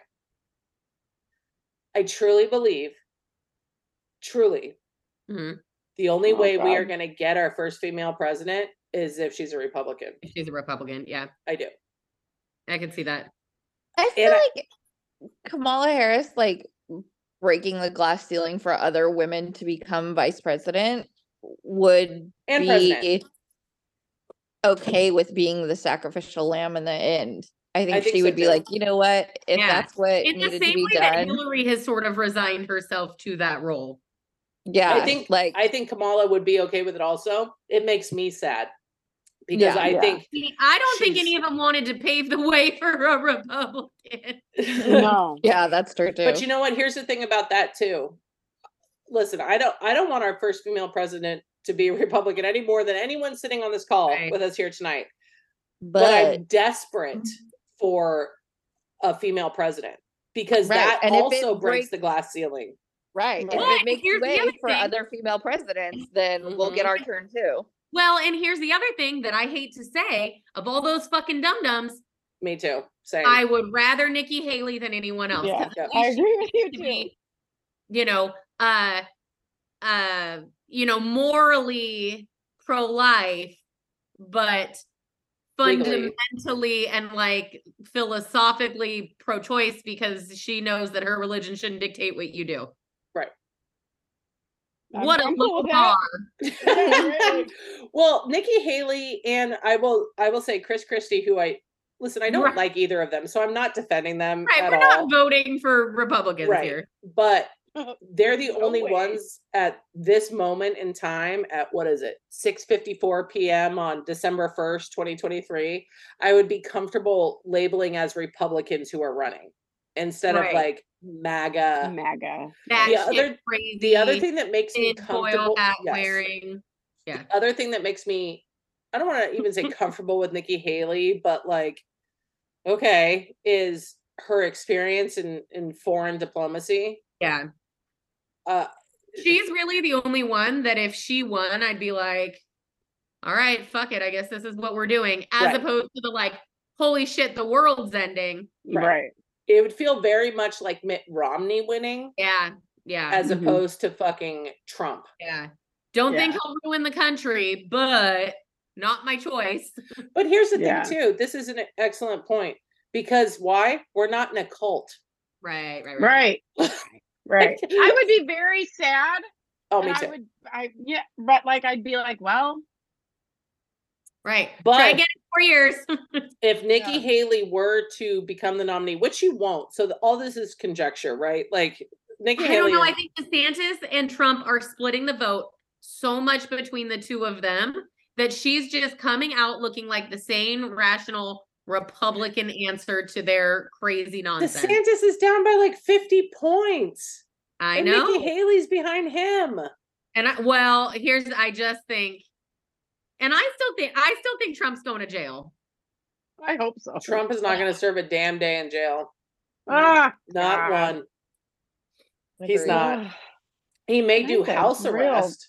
I truly believe, truly, Mhm. the only Oh, way we are going to get our first female president is if she's a Republican. If she's a Republican. Yeah. I do. I can see that. I feel And I- like Kamala Harris, like breaking the glass ceiling for other women to become vice president, would And president. be okay with being the sacrificial lamb in the end. I think, think she so would be too. like, you know what? If Yeah. that's what In the needed to be way that done, Hillary has sort of resigned herself to that role. yeah, I think- like I think Kamala would be okay with it also. It makes me sad because Yeah. I Yeah. think I don't think any of them wanted to pave the way for a Republican. No. yeah, that's true too. But you know what? Here's the thing about that too. Listen, I don't I don't want our first female president to be a Republican any more than anyone sitting on this call Right. with us here tonight. But, but I'm desperate for a female president because Right, that and also breaks breaks- the glass ceiling. right, and if it makes here's way for other female presidents, then we'll get Mhm. our turn too. Well, and here's the other thing that I hate to say of all those fucking dum dums, Me too. Same. I would rather Nikki Haley than anyone else. Yeah, Yeah. I agree with you too. be, you know, uh, uh, you know, morally pro-life, but Legally. fundamentally and like philosophically pro-choice because she knows that her religion shouldn't dictate what you do. I'm- what a I'm cool low bar. that. Yeah, really. well, Nikki Haley and I will I will say Chris Christie, who I listen, I don't Right. like either of them, so I'm not defending them Right, at we're all. not voting for Republicans Right. here. but they're the No only way. ones at this moment in time at what is it 6:54 p.m. on December 1st 2023 I would be comfortable labeling as Republicans who are running instead Right. of like MAGA MAGA. That The other- crazy. the other thing that makes me comfortable hat yes. wearing. Yeah. The other thing that makes me I don't want to even say comfortable with Nikki Haley but like okay is her experience in in foreign diplomacy Yeah. uh She's really the only one that if she won, I'd be like, all right, fuck it. I guess this is what we're doing. As Right. opposed to the like, holy shit, the world's ending. Right. Right. It would feel very much like Mitt Romney winning Yeah, yeah, as Mhm. opposed to fucking Trump. yeah. Don't think he'll ruin the country, but not my choice. But here's the Yeah. thing too. This is an excellent point because why? We're not in a cult. Right, right, right. Right. Right. I would be very sad. Oh, and me I too. would I yeah, but like I'd be like, well, Right. Try But- again in four years. if Nikki Yeah. Haley were to become the nominee, which she won't, so the, all this is conjecture, right? Like Nikki I Haley. I don't know. I think DeSantis and Trump are splitting the vote so much between the two of them that she's just coming out looking like the sane, rational Republican answer to their crazy nonsense. DeSantis is down by like 50 points. I and know. Nikki Haley's behind him. And I, well, here's I just think, and I still think I still think Trump's going to jail. I hope so. Trump is not going to serve a damn day in jail. Ah, Not God. one. He's not. He may do That's a house real- arrest.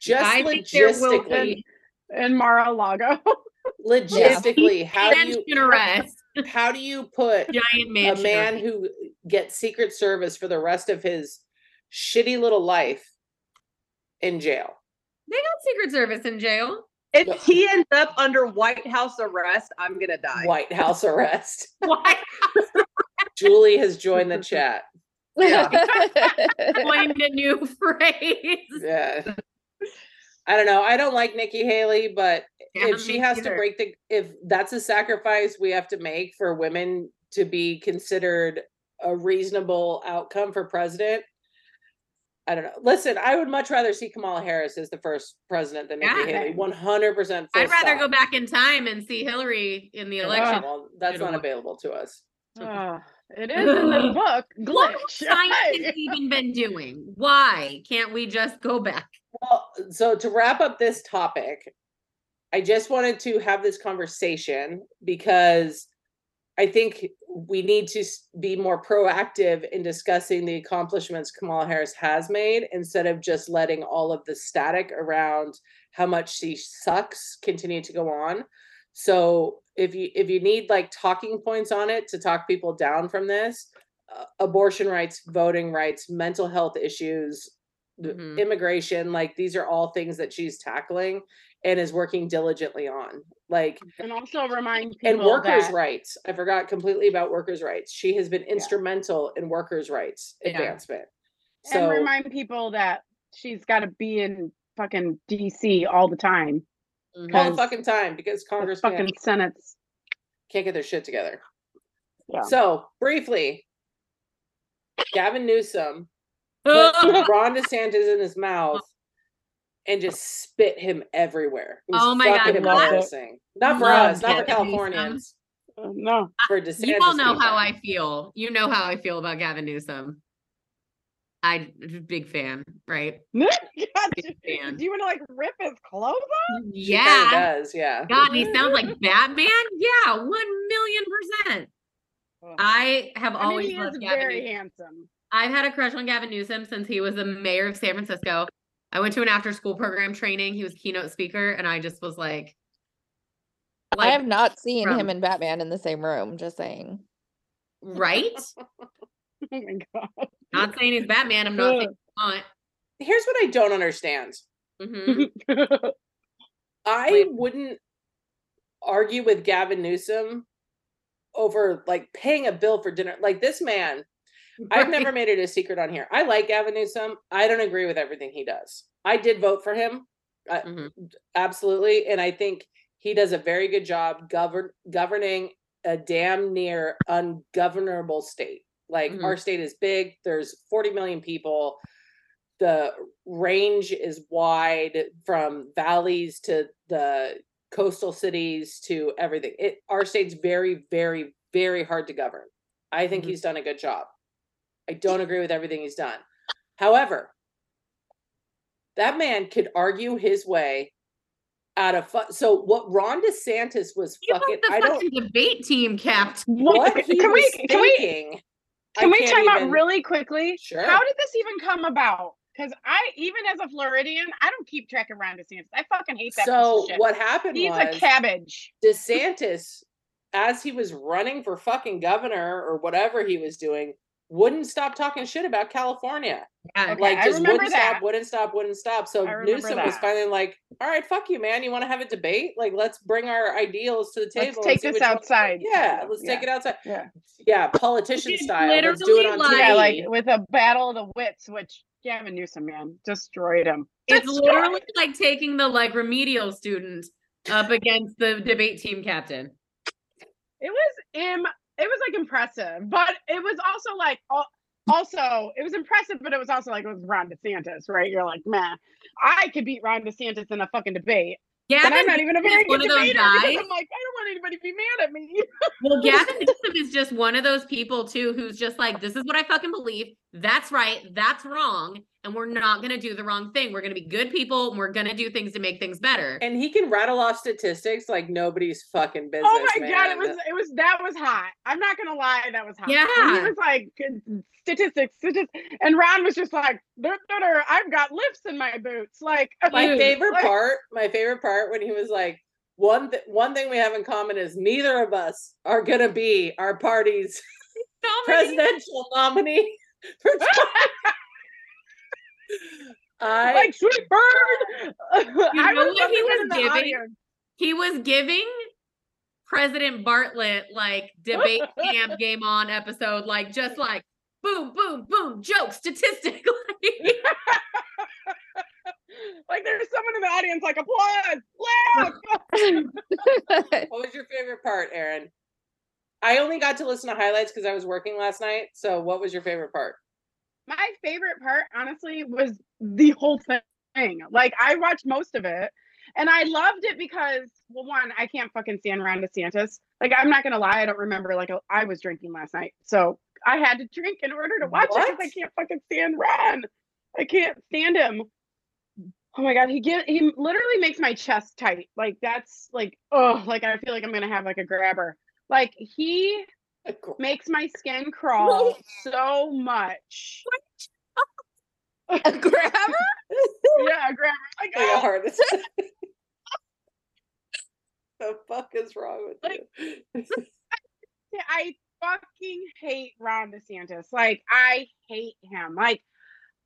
Just I think there will logistically, in Mar-a-Lago. logistically, how do you arrest, how do you put giant a man who gets secret service for the rest of his shitty little life in jail? They got Secret Service in jail. If he ends up under White House arrest, I'm gonna die. White House arrest. Why Julie has joined the chat. coined a new phrase? Yeah. I don't know. I don't like Nikki Haley, but Yeah, if she me has to break the if that's a sacrifice we have to make for women to be considered a reasonable outcome for president. I don't know. Listen, I would much rather see Kamala Harris as the first president than Nikki Yeah. Haley. One hundred percent. I'd rather go back in time and see Hillary in the election. Well, that's not available to us. Ah, it is in the book. What have Glitch. scientists even been doing? Why can't we just go back? Well, so to wrap up this topic, I just wanted to have this conversation because I think we need to be more proactive in discussing the accomplishments Kamala Harris has made instead of just letting all of the static around how much she sucks continue to go on. So if you if you need like talking points on it to talk people down from this, uh, abortion rights, voting rights, mental health issues, Mhm. immigration, like these are all things that she's tackling and is working diligently on. Like And also remind people and workers' that, rights. I forgot completely about workers' rights. She has been instrumental in workers' rights Yeah. advancement. and remind people that she's got to be in fucking DC all the time. all the fucking time because Congress fucking can't, Senate's. can't get their shit together. Yeah. So briefly, Gavin Newsom Ron DeSantis in his mouth and just spit him everywhere. It was Oh my God, fucking embarrassing. Not for Love us, not for Gavin Newsom. Californians. Uh, no. For DeSantis. You all know people. how I feel. You know how I feel about Gavin Newsom. I big fan, right? God, Big fan. do you want to like rip his clothes off? She kinda Yeah. does, yeah. God, he sounds like Batman. Yeah, one million percent. I have I mean, always he loved is Gavin very Newsom. handsome. I've had a crush on Gavin Newsom since he was the mayor of San Francisco. I went to an after school program training. He was keynote speaker, and I just was like, I have not seen from- him and Batman in the same room. Just saying. right? Oh my god. Not saying he's Batman. I'm not saying he's not. Here's what I don't understand. Mhm. I Wait. wouldn't argue with Gavin Newsom over like paying a bill for dinner. Like this man, I've never made it a secret on here. I like Gavin Newsom. I don't agree with everything he does. I did vote for him. I, Mhm. Absolutely. And I think he does a very good job govern governing a damn near ungovernable state. Like Mhm. our state is big, there's 40 million people. The range is wide from valleys to the coastal cities to everything. It our state's very, very, very hard to govern. I think Mhm. he's done a good job. I don't agree with everything he's done. However, that man could argue his way out of fu- so what Ron DeSantis was He fucking the I don't fucking debate team captain. what he can was we can we thinking. I can we can't time out really quickly? Sure. How did this even come about? Because I, even as a Floridian, I don't keep track of Ron DeSantis. I fucking hate that. piece of so shit. what happened He's was a cabbage. DeSantis as he was running for fucking governor or whatever he was doing, wouldn't stop talking shit about California. Yeah. Okay, like just remember wouldn't that. stop, wouldn't stop, wouldn't stop. So I remember Newsom was finally like, "All right, fuck you, man. You want to have a debate? Like, let's bring our ideals to the table. Let's take this which one- outside. Yeah, let's take it outside. Yeah. Yeah, politician style. Let's do it on like- TV. Yeah, like with a battle of the wits, which Gavin Newsom, man, destroyed him. It's Destroyed literally like taking the like remedial student up against the debate team captain. it was im it was like impressive but it was also like also it was impressive but it was also like it was ron desantis right you're like man i could beat ron desantis in a fucking debate Yeah, and i'm not even a very one good of those guys- i'm like i don't want anybody to be mad at me Well, Gavin Newsom is just one of those people too who's just like, this is what I fucking believe. That's right. That's wrong. And we're not gonna do the wrong thing. We're gonna be good people and we're gonna do things to make things better. and he can rattle off statistics like nobody's fucking business. oh my god it was it was that was hot i'm not gonna lie that was hot When Yeah. he was like statistics, statistics and ron was just like "Dur, dur, dur, i've got lifts in my boots like my Dude, favorite like- part my favorite part when he was like one th- one thing we have in common is neither of us are gonna be our party's presidential nominee for I like sweet bird. I know would what he was been in the giving? audience. He was giving President Bartlet like debate camp game on episode, like just like boom, boom, boom, joke, statistic. Like, like there's someone in the audience like applause, laugh. what was your favorite part Erin i only got to listen to highlights because i was working last night so what was your favorite part My favorite part, honestly, was the whole thing. Like I watched most of it, and I loved it because, well, one, I can't fucking stand Ron DeSantis. Like I'm not gonna lie, I don't remember. Like I was drinking last night, so I had to drink in order to watch it because I can't fucking stand Ron. I can't stand him. Oh my god, he get he literally makes my chest tight. Like that's like oh, like I feel like I'm gonna have like a grabber. Like he makes my skin crawl so much. A grabber? Yeah, a grabber. Like, oh, heart attack. the fuck is wrong with Like- you I fucking hate Ron DeSantis. Like I hate him. Like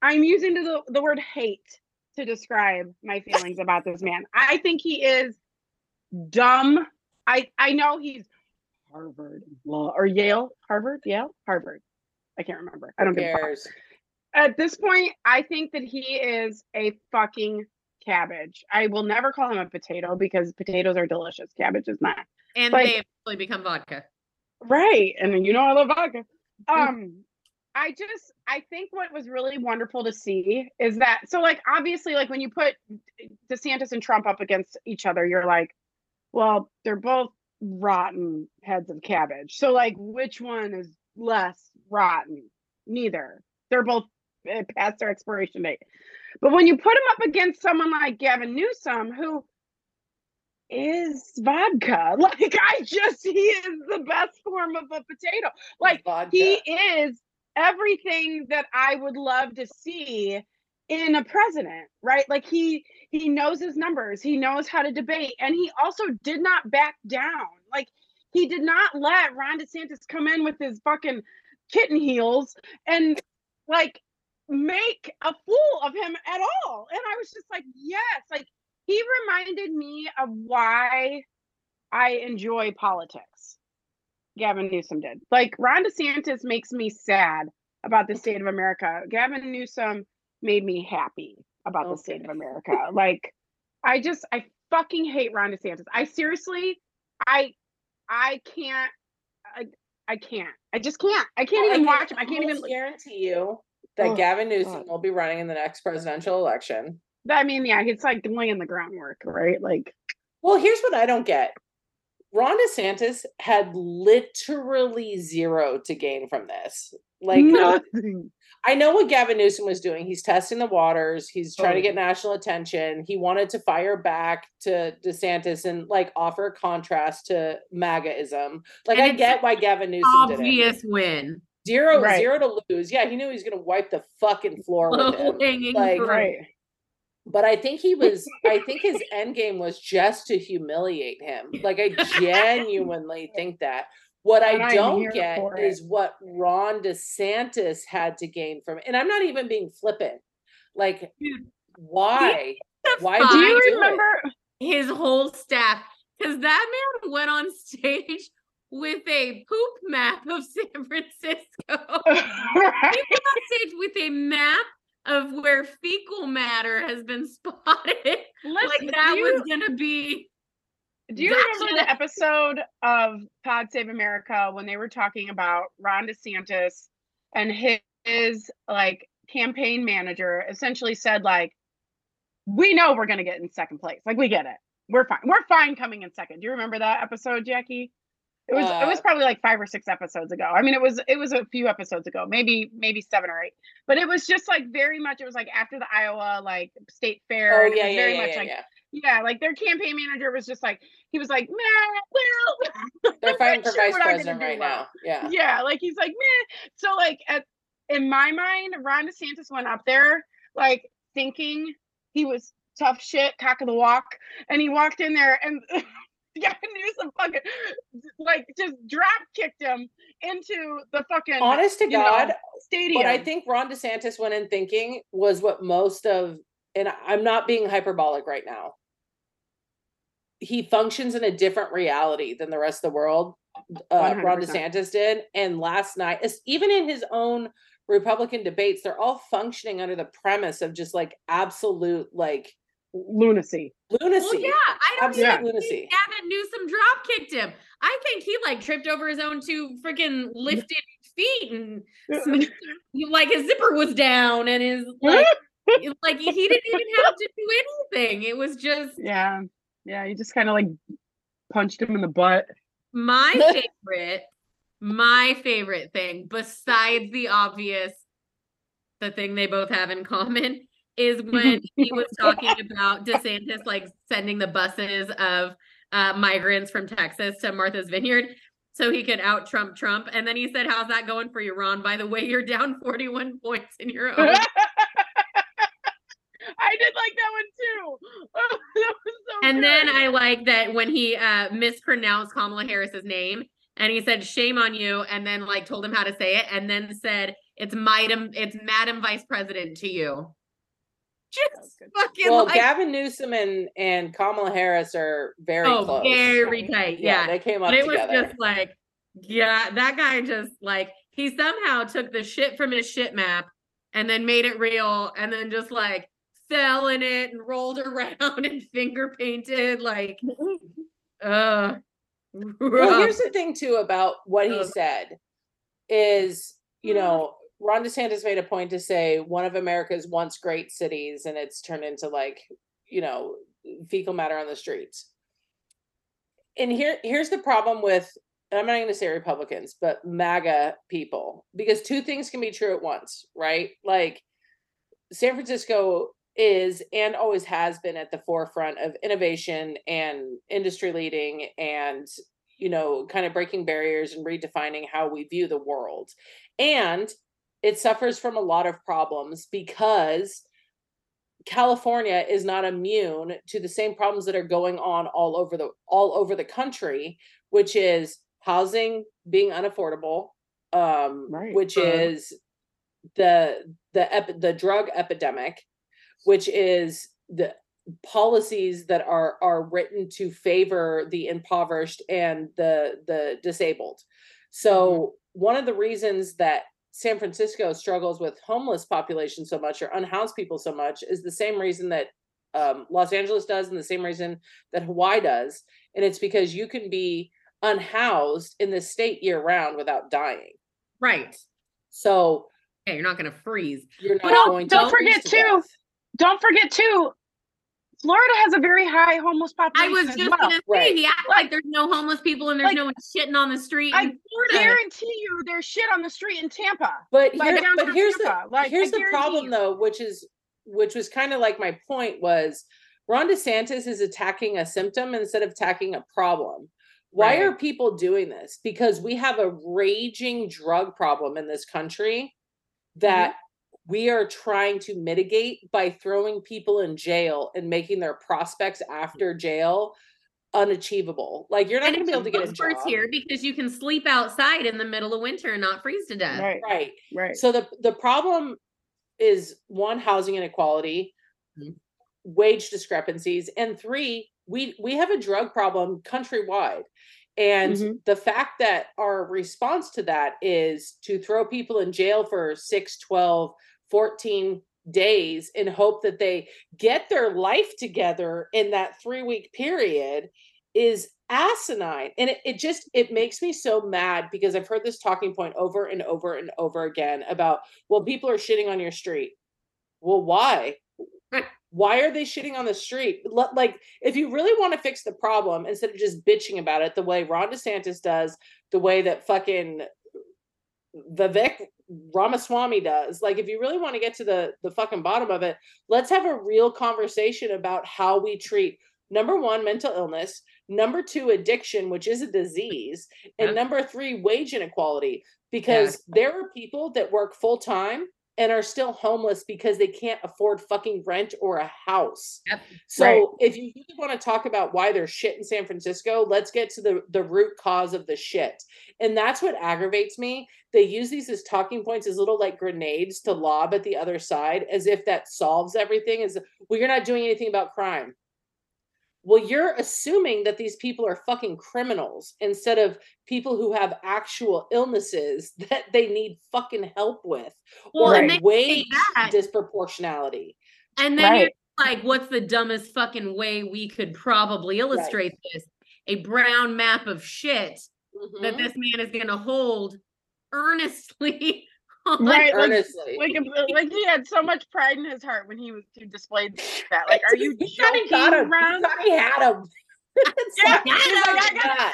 I'm using the the word hate to describe my feelings about this man. I think he is dumb. I I know he's Harvard law or Yale, Harvard, Yale, Harvard. I can't remember. I don't Who give a fuck. cares At this point, I think that he is a fucking cabbage. I will never call him a potato because potatoes are delicious. Cabbage is not. and Like- they actually become vodka. Right. And you know I love vodka. Um I just I think what was really wonderful to see is that so like obviously like when you put DeSantis and Trump up against each other, you're like, well, they're both rotten heads of cabbage. So like which one is less rotten? Neither. They're both eh, past their expiration date. But when you put them up against someone like Gavin Newsom, who is vodka, like I just he is the best form of a potato. Like Vodka. he is everything that I would love to see in a president, right? Like he he knows his numbers, he knows how to debate, and he also did not back down. Like he did not let Ron DeSantis come in with his fucking kitten heels and like make a fool of him at all. And I was just like, yes, like he reminded me of why I enjoy politics. Gavin Newsom did. Like Ron DeSantis makes me sad about the state of America. Gavin Newsom made me happy about the state of America. Like I just I fucking hate Ron DeSantis. I seriously I I can't I, I can't. I just can't. I can't Well, even can watch him. I can't even guarantee you that Oh, Gavin Newsom God. will be running in the next presidential election. I mean, yeah, it's like laying the groundwork, right? Like Well, here's what I don't get. Ron DeSantis had literally zero to gain from this. Like nothing. I know what Gavin Newsom was doing. He's testing the waters. He's trying to get national attention. He wanted to fire back to DeSantis and like offer a contrast to MAGAism. Like And I get why Gavin Newsom did it. Obvious win. Zero, Right. zero to lose. Yeah, he knew he was gonna wipe the fucking floor with him. Low-hanging Like. Right. But I think he was, I think his end game was just to humiliate him. Like, I genuinely think that. What I don't get is what Ron DeSantis had to gain from it. And I'm not even being flippant. Like, Dude, why? Why do Do you you do it? remember? his whole staff because that man went on stage with a poop map of San Francisco. He went on stage with a map of where fecal matter has been spotted. Listen, like that do was gonna be do you that remember the episode of Pod Save America when they were talking about Ron DeSantis and his, his like campaign manager essentially said like, "We know we're gonna get in second place. Like we get it. We're fine. We're fine coming in second. Do you remember that episode, Jackie? It was it was Uh, probably like five or six episodes ago. I mean, it was it was a few episodes ago, maybe maybe seven or eight. But it was just like very much. It was like after the Iowa like state fair. Oh, yeah, yeah, very yeah, much yeah, like yeah. Yeah, like their campaign manager was just like he was like, nah, well, They're fighting for sure vice we're not gonna president right well." now. Yeah. yeah, like he's like, meh. So like at in my mind, Ron DeSantis went up there like thinking he was tough shit, cock of the walk, and he walked in there and Gavin Newsom fucking like just drop kicked him into the fucking Honest to you know, God, stadium. what I think Ron DeSantis went in thinking was what most of, and I'm not being hyperbolic right now. He functions in a different reality than the rest of the world. Uh, Ron DeSantis did, and last night, even in his own Republican debates, they're all functioning under the premise of just like absolute like lunacy. lunacy. well, yeah. I don't absolute even lunacy. think Gavin Newsom drop kicked him. I think he like tripped over his own two freaking lifted feet and like his zipper was down and his like it- like he didn't even have to do anything. It was just yeah, yeah. He just kind of like punched him in the butt. my favorite, my favorite thing, besides the obvious, the thing they both have in common is when he was talking about DeSantis like sending the buses of uh, migrants from Texas to Martha's Vineyard so he could out Trump Trump. And then he said, How's that going for you, Ron? By the way, you're down 41 points in your own. I did like that one too. that was so And then. I like that when he uh mispronounced Kamala Harris's name and he said shame on you and then like told him how to say it and then said it's madam it's madam vice president to you. Just fucking Well, like Gavin Newsom and, and Kamala Harris are very oh close. very tight. Yeah. they came up but it was just like yeah, that guy just like he somehow took the shit from his shit map and then made it real and then just like fell in it and rolled around and finger painted like uh Well, here's the thing too about what he Ugh. said is, you Mhm. know, Ron DeSantis made a point to say one of America's once great cities, and it's turned into like, you know, fecal matter on the streets. And here, here's the problem with, and I'm not going to say Republicans, but MAGA people, because two things can be true at once, right? Like, San Francisco is and always has been at the forefront of innovation and industry leading and you know kind of breaking barriers and redefining how we view the world and it suffers from a lot of problems because California is not immune to the same problems that are going on all over the all over the country which is housing being unaffordable um Right. which Uh, is the the ep- the drug epidemic which is the policies that are are written to favor the impoverished and the the disabled so one of the reasons that San Francisco struggles with homeless population so much or unhoused people so much is the same reason that um, Los Angeles does and the same reason that Hawaii does and it's because you can be unhoused in the state year round without dying right. so Yeah, you're not gonna freeze. you're not But don't- going to don't freeze forget to too, death. Don't forget too, Florida has a very high homeless population. I was just well. gonna say Right. he acts like there's no homeless people and there's Like, no one shitting on the street. I guarantee you there's shit on the street in Tampa. But Like here, but here's the Like, here's the problem you. though, which is which was kind of like my point was Ron DeSantis is attacking a symptom instead of attacking a problem. Why Right. are people doing this? Because we have a raging drug problem in this country that mm-hmm. We are trying to mitigate by throwing people in jail and making their prospects after jail unachievable. Like you're not going to be able to get a job. here because you can sleep outside in the middle of winter and not freeze to death. Right. Right. Right. So the the problem is one housing inequality, Mhm. wage discrepancies, and three we we have a drug problem countrywide. And Mhm. the fact that our response to that is to throw people in jail for 6, 12, 14 days and hope that they get their life together in that 3 week period is asinine. And it, it just it makes me so mad because i've heard this talking point over and over and over again about well people are shitting on your street. Well why? Why are they shitting on the street? Like if you really want to fix the problem instead of just bitching about it the way ron desantis does the way that fucking vivek ramaswamy does. Like if you really want to get to the the fucking bottom of it let's have a real conversation about how we treat number one mental illness number two addiction which is a disease and Yeah. number three wage inequality. Because there are people that work full time and are still homeless because they can't afford fucking rent or a house Yep. so Right. if you really want to talk about why there's shit in san francisco let's get to the the root cause of the shit and that's what aggravates me they use these as talking points as little like grenades to lob at the other side as if that solves everything is well you're not doing anything about crime well you're assuming that these people are fucking criminals instead of people who have actual illnesses that they need fucking help with Well, or and they say wage that. disproportionality And then Right. you're like, what's the dumbest fucking way we could probably illustrate this? A brown map of shit that Mhm. this man is going to hold earnestly. on- Right. Like, earnestly like, if- like he had so much pride in his heart when he was he displayed that. Like, are you He thought he joking, got him. Ron? He thought he had him. It's Yeah, like, he's he's like, like, I got "Yeah."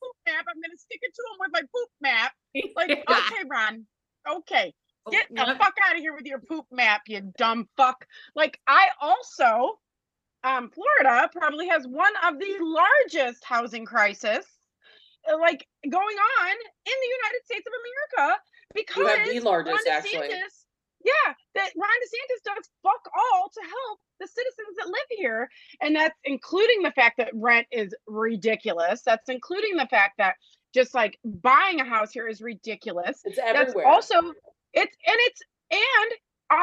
poop map. I'm gonna stick it to him with my poop map. Like, okay, Ron. Okay, get the Yep. fuck out of here with your poop map, you dumb fuck. Like, I also, um, Florida probably has one of the largest housing crisis, uh, like going on in the United States of America because You have the Ron largest, actually. Yeah, that Ron DeSantis does fuck all to help the citizens that live here. And that's including the fact that rent is ridiculous. That's including the fact that just like buying a house here is ridiculous. It's That's everywhere. also it's and it's and our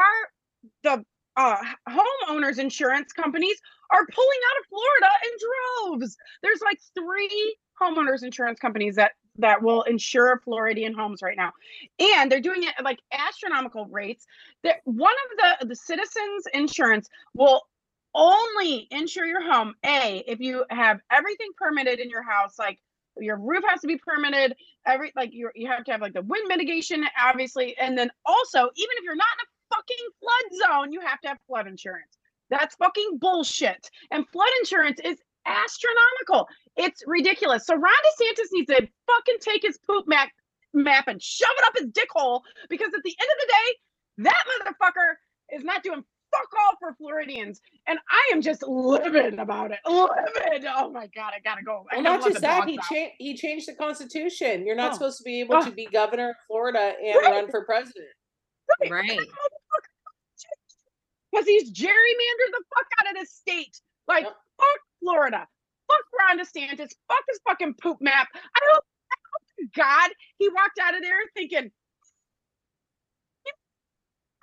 the uh homeowners insurance companies are pulling out of Florida in droves. There's like three homeowners insurance companies that that will insure Floridian homes right now. And they're doing it at like astronomical rates. That one of the the citizens insurance will only insure your home a if you have everything permitted in your house like your roof has to be permitted every like you you have to have like the wind mitigation obviously and then also even if you're not in a fucking flood zone you have to have flood insurance that's fucking bullshit and flood insurance is astronomical it's ridiculous so ron desantis needs to fucking take his poop map map and shove it up his dick hole because at the end of the day that motherfucker is not doing fuck all for Floridians, and I am just livid about it. Livid. Oh my god, I gotta go. I Well, gotta not just that, he out. changed he changed the constitution. You're not Oh. supposed to be able Oh. to be governor of Florida and Right. run for president. Right. because he's gerrymandered the fuck out of this state. Like, Yep. fuck Florida. Fuck Ron DeSantis. Fuck his fucking poop map. I hope, I hope to God he walked out of there thinking,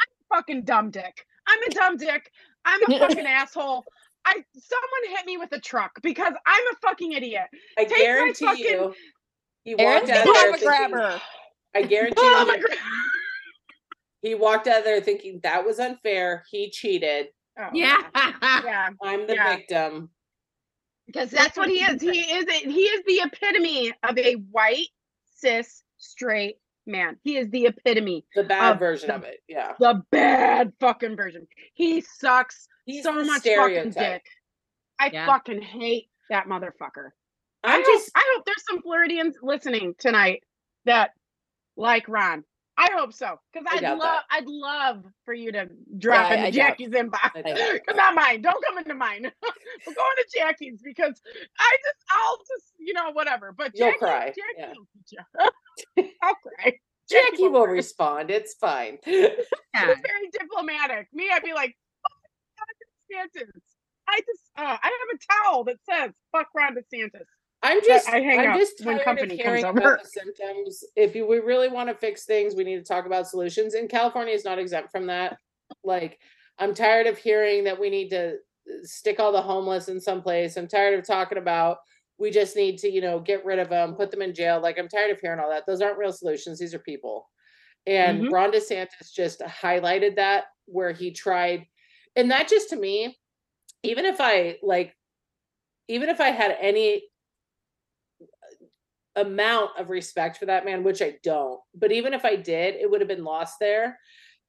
I'm a fucking dumb dick. I'm a dumb dick. I'm a fucking asshole. I someone hit me with a truck because I'm a fucking idiot. I Take my guarantee fucking- you he Erin's walked out of there thinking, grabber. I guarantee Oh you my he- he walked out of there thinking that was unfair. He cheated. Oh, Yeah. Yeah. I'm the Yeah. victim. Because that's what he is. He is a, he is the epitome of a white cis straight man. He is the epitome, The bad Of version the- of it. Yeah. the bad fucking version. He sucks He's so much stereotype. fucking dick. I Yeah. fucking hate that motherfucker. I I'm hope, just I hope there's some Floridians listening tonight that like Ron. I hope so because I I'd love that. I'd love for you to drop I- into I doubt- Jackie's inbox. I doubt. Not mine. Don't come into mine. We're going to Jackie's because I just I'll just you know whatever. But You'll Jackie, cry, Jackie yeah. will get. I'll cry. Jackie will forward. respond. It's fine. Yeah. She's very diplomatic. Me, I'd be like, fuck Ron DeSantis. I just, uh, I have a towel that says "fuck Ron DeSantis." I'm just, I hang I'm just when tired company of comes hearing over. about the symptoms. If you, we really want to fix things, we need to talk about solutions. And California is not exempt from that. Like, I'm tired of hearing that we need to uh, stick all the homeless in some place. I'm tired of talking about we just need to, you know, get rid of them, put them in jail. Like, I'm tired of hearing all that. Those aren't real solutions. These are people. And Mhm. Ron DeSantis just highlighted that where he tried, and that just to me, even if I like, even if I had any amount of respect for that man, which I don't. But even if I did, it would have been lost there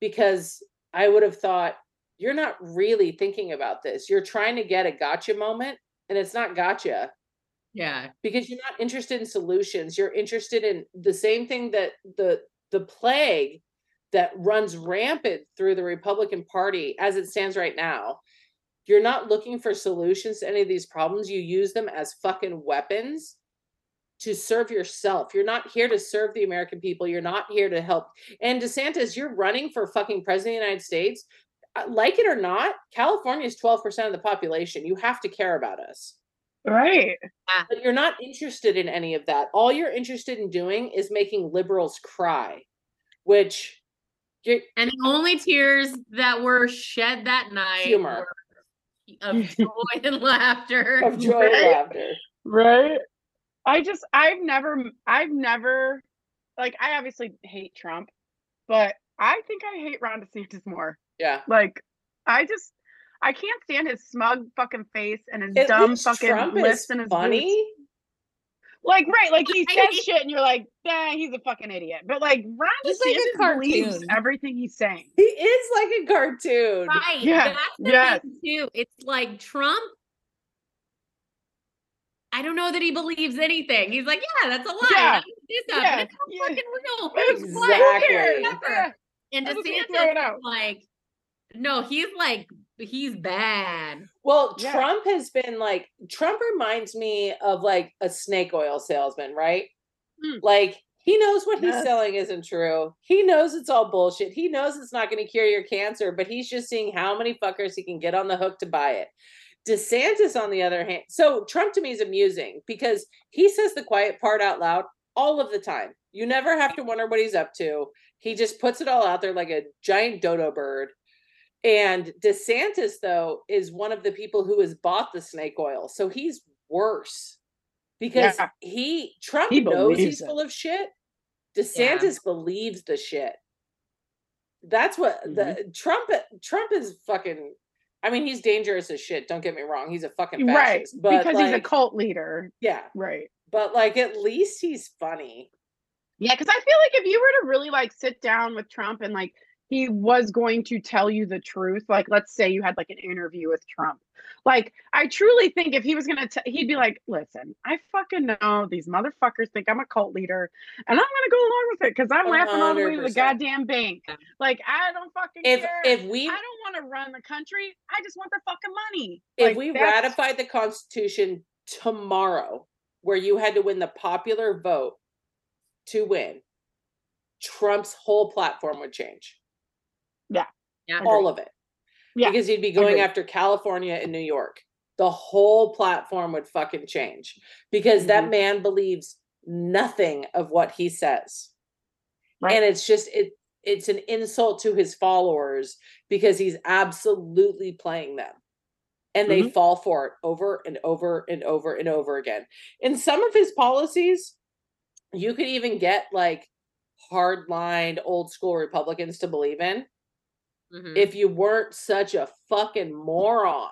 because I would have thought, you're not really thinking about this. You're trying to get a gotcha moment, and it's not gotcha Yeah. because you're not interested in solutions. You're interested in the same thing that the the plague that runs rampant through the Republican Party as it stands right now. You're not looking for solutions to any of these problems. You use them as fucking weapons to serve yourself. You're not here to serve the American people. You're not here to help. And DeSantis, you're running for fucking president of the United States. Uh, Like it or not, California is 12% of the population. You have to care about us Right. but you're not interested in any of that. All you're interested in doing is making liberals cry, which you And the only tears that were shed that night Humor. were of joy and laughter. of joy and laughter. Right. I just, I've never, I've never, like, I obviously hate Trump, but I think I hate Ron DeSantis more. Yeah. Like, I just, I can't stand his smug fucking face and his At dumb fucking Trump lips and his boots. funny. Like, right, like he says shit and you're like, nah, he's a fucking idiot. But like Ron He's like a DeSantis believes cartoon. everything he's saying. He is like a cartoon. Right. Yeah, That's the yes. thing too. It's like Trump. I don't know that he believes anything. He's like, yeah, that's a lie. Yeah, That is this up. yeah, and it's yeah. fucking real. But It's it's like, who cares? Exactly. Yeah. And I just wanna throw DeSantis it out. is like, no, he's like, he's bad. Well, Yeah. Trump has been like Trump reminds me of like a snake oil salesman, right? Hmm. Like he knows what he's Yes. selling isn't true. He knows it's all bullshit. He knows it's not going to cure your cancer, but he's just seeing how many fuckers he can get on the hook to buy it. DeSantis, on the other hand, so Trump to me is amusing because he says the quiet part out loud all of the time. You never have to wonder what he's up to. He just puts it all out there like a giant dodo bird. And DeSantis, though, is one of the people who has bought the snake oil. So he's worse because Yeah. he, Trump He knows he's it. full of shit. DeSantis believes the shit. That's what the mm-hmm. Trump, Trump is fucking, I mean, he's dangerous as shit. Don't get me wrong. He's a fucking Right. But Because he's a cult leader. yeah. Right. But like, at least he's funny. Yeah, because I feel like if you were to really like sit down with Trump and like he was going to tell you the truth, like let's say you had like an interview with Trump, like I truly think if he was gonna, t- he'd be like, "Listen, I fucking know these motherfuckers think I'm a cult leader, and I'm gonna go along with it because I'm laughing all the way to the goddamn bank. Like I don't fucking If care. if we I don't want to run the country. I just want the fucking money. if Like, we that's- ratified the Constitution tomorrow, where you had to win the popular vote to win, Trump's whole platform would change. Yeah. Yeah. All of it. Yeah, Because he'd be going agreed. after California and New York. The whole platform would fucking change because that Mhm. man believes nothing of what he says. Right. And it's just it it's an insult to his followers because he's absolutely playing them. And they Mm-hmm. fall for it over and over and over and over again. In some of his policies, you could even get like hardline old school Republicans to believe in Mhm. if you weren't such a fucking moron.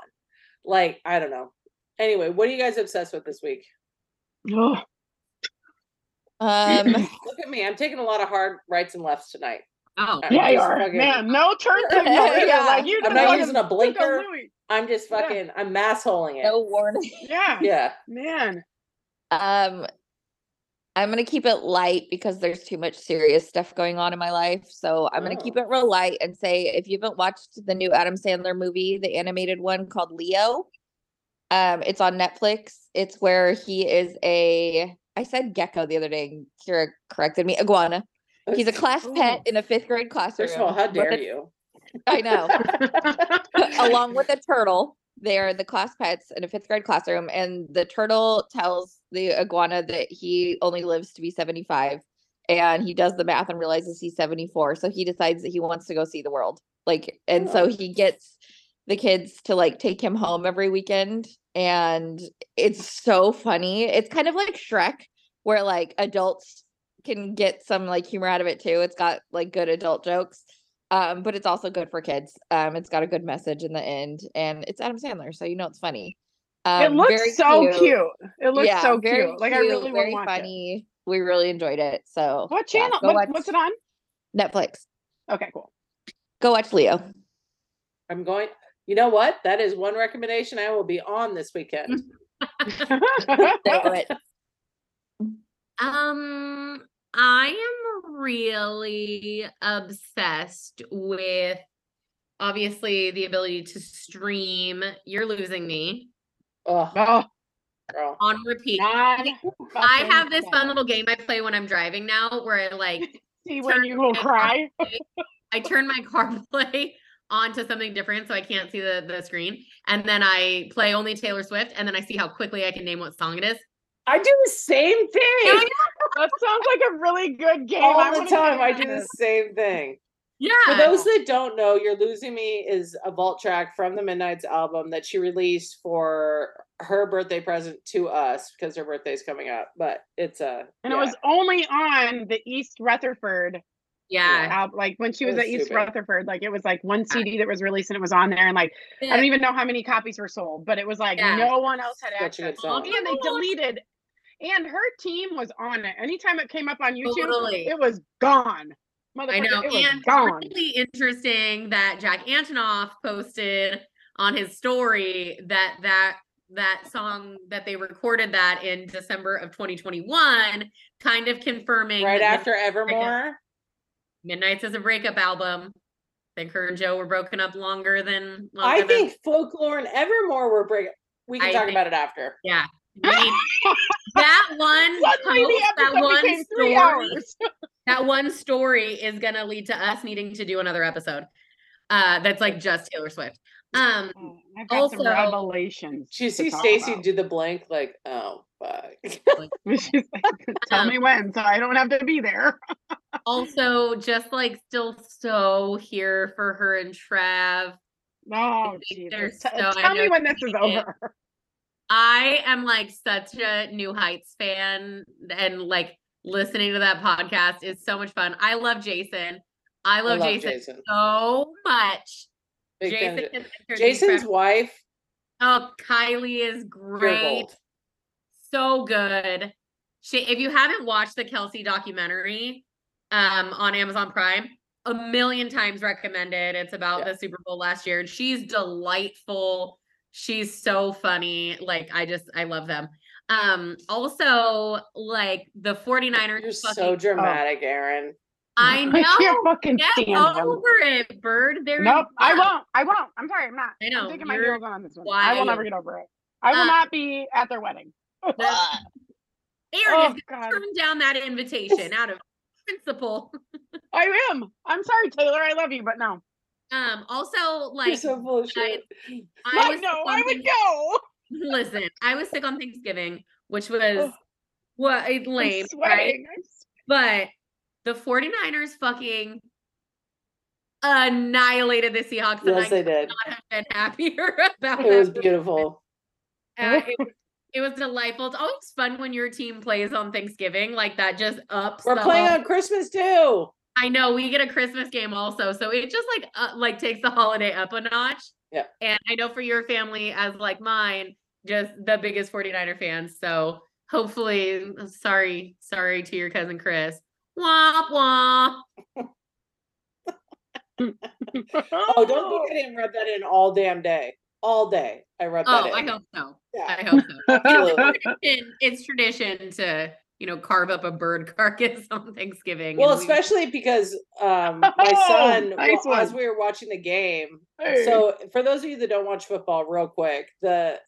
Like, I don't know. Anyway, what are you guys obsessed with this week? Ugh. Um, Look at me. I'm taking a lot of hard rights and lefts tonight. oh, I'm yeah, you are. fucking- Man, no turn signal either. Yeah. Like you I'm not using a blinker. I'm just Yeah. fucking I'm mass holing it. no warning. Yeah, Yeah. man. Um, I'm gonna keep it light because there's too much serious stuff going on in my life. So I'm gonna keep Oh. it real light and say if you haven't watched the new Adam Sandler movie, the animated one called Leo, um, it's on Netflix. It's where he is a I said gecko the other day, and Kira corrected me, iguana. He's a class pet in a fifth grade classroom. First of all, how dare a- you? I know. along with a turtle. They're the class pets in a fifth grade classroom, and the turtle tells the iguana that he only lives to be 75. And he does the math and realizes he's 74. So he decides that he wants to go see the world. Like, and so he gets the kids to like take him home every weekend. And it's so funny. It's kind of like Shrek, where like adults can get some like humor out of it too. It's got like good adult jokes um, but it's also good for kids. Um, it's got a good message in the end, and it's Adam Sandler, so you know it's funny. Um, it looks so cute. It looks Yeah, so very cute. Like I cute, really want very to watch it. funny. We really enjoyed it. So What channel? go what, what's it on? Netflix. Okay, cool. Go watch Leo. I'm going. You know what? That is one recommendation I will be on this weekend. It. Um, I am really obsessed with obviously the ability to stream You're Losing Me Oh, oh, girl. on repeat. I have this fun little game I play when I'm driving now where I like See when you will cry. I turn my CarPlay onto something different so I can't see the, the screen. And then I play only Taylor Swift and then I see how quickly I can name what song it is. I do the same thing That sounds like a really good game. I all the time. I do the same thing. Yeah. For those that don't know, You're Losing Me is a vault track from the Midnights album that she released for her birthday present to us because her birthday's coming up. But it's a And yeah. it was only on the East Rutherford yeah. album. Like when she was, was at East stupid. Rutherford, like it was like one CD that was released and it was on there. And like, I don't even know how many copies were sold, but it was like Yeah. no one else had Such a good access. song. And they deleted, and her team was on it. Anytime it came up on YouTube, Totally. it was gone. I know. Motherfucker, it was And gone. really interesting that Jack Antonoff posted on his story that that that song that they recorded that in December of 2021, kind of confirming right that after Evermore. Midnights is a breakup album. I think her and Joe were broken up longer than I longer than- think Folklore and Evermore were break. We can I talk think- about it after. yeah. I mean, that one Suddenly post, that one became three story, hours. that one story is gonna lead to us needing to do another episode. Uh that's like just Taylor Swift. Um Oh, I've got some Also- revelations. Did you see Stacy do the blank like, oh fuck. She's like, tell me when, so I don't have to be there. also just like still so here for her and Trav. Oh, think they're Jesus. T- so- I tell me when this is you did. over. I am like such a New Heights fan and like listening to that podcast is so much fun. I love Jason. I I love, love Jason, Jason. so much. Big Jason of- can enter the Jason's wife, Oh, Kylie is great. So good. She, if you haven't watched the Kelce documentary um, on Amazon Prime, a million times recommended. It's about Yeah. the Super Bowl last year. And she's delightful. She's so funny. Like, I just, I love them. Um, also, like the 49ers. You're so fucking- dramatic, Erin. I know. I can't fucking Get stand him. over it, Bird. They're Nope, I won't. I won't. I'm sorry, I'm not. I know, I'm taking my you're heels on this one. I will never get over it. I will Uh, not be at their wedding. Erin oh is God, turn down that invitation out of principle. I am. I'm sorry, Taylor. I love you, but no. Um, also, You're like so full of I- shit. I I know. I would go. Listen, I was sick on Thanksgiving, which was Ugh. what I'm lame, right? sweating. I'm s- But the 49ers fucking annihilated the Seahawks, and Yes, I they could did. not have been happier about It was beautiful. Uh, it, was- it was delightful. It's always fun when your team plays on Thanksgiving, like that just ups. We're playing whole- on Christmas too. I know we get a Christmas game also, so it just like uh, like takes the holiday up a notch. Yeah. And I know for your family, as like mine, just the biggest 49er fans. So hopefully, sorry, sorry to your cousin Chris. Wah wah. Oh, don't think I didn't rub that in all damn day. All day. I rubbed that Oh, in. I hope so. Yeah. I hope so. Absolutely. Tradition- it's tradition to you know carve up a bird carcass on Thanksgiving. Well, we- especially because um my Oh, son, nice well, as we were watching the game. Hey. So for those of you that don't watch football, real quick, the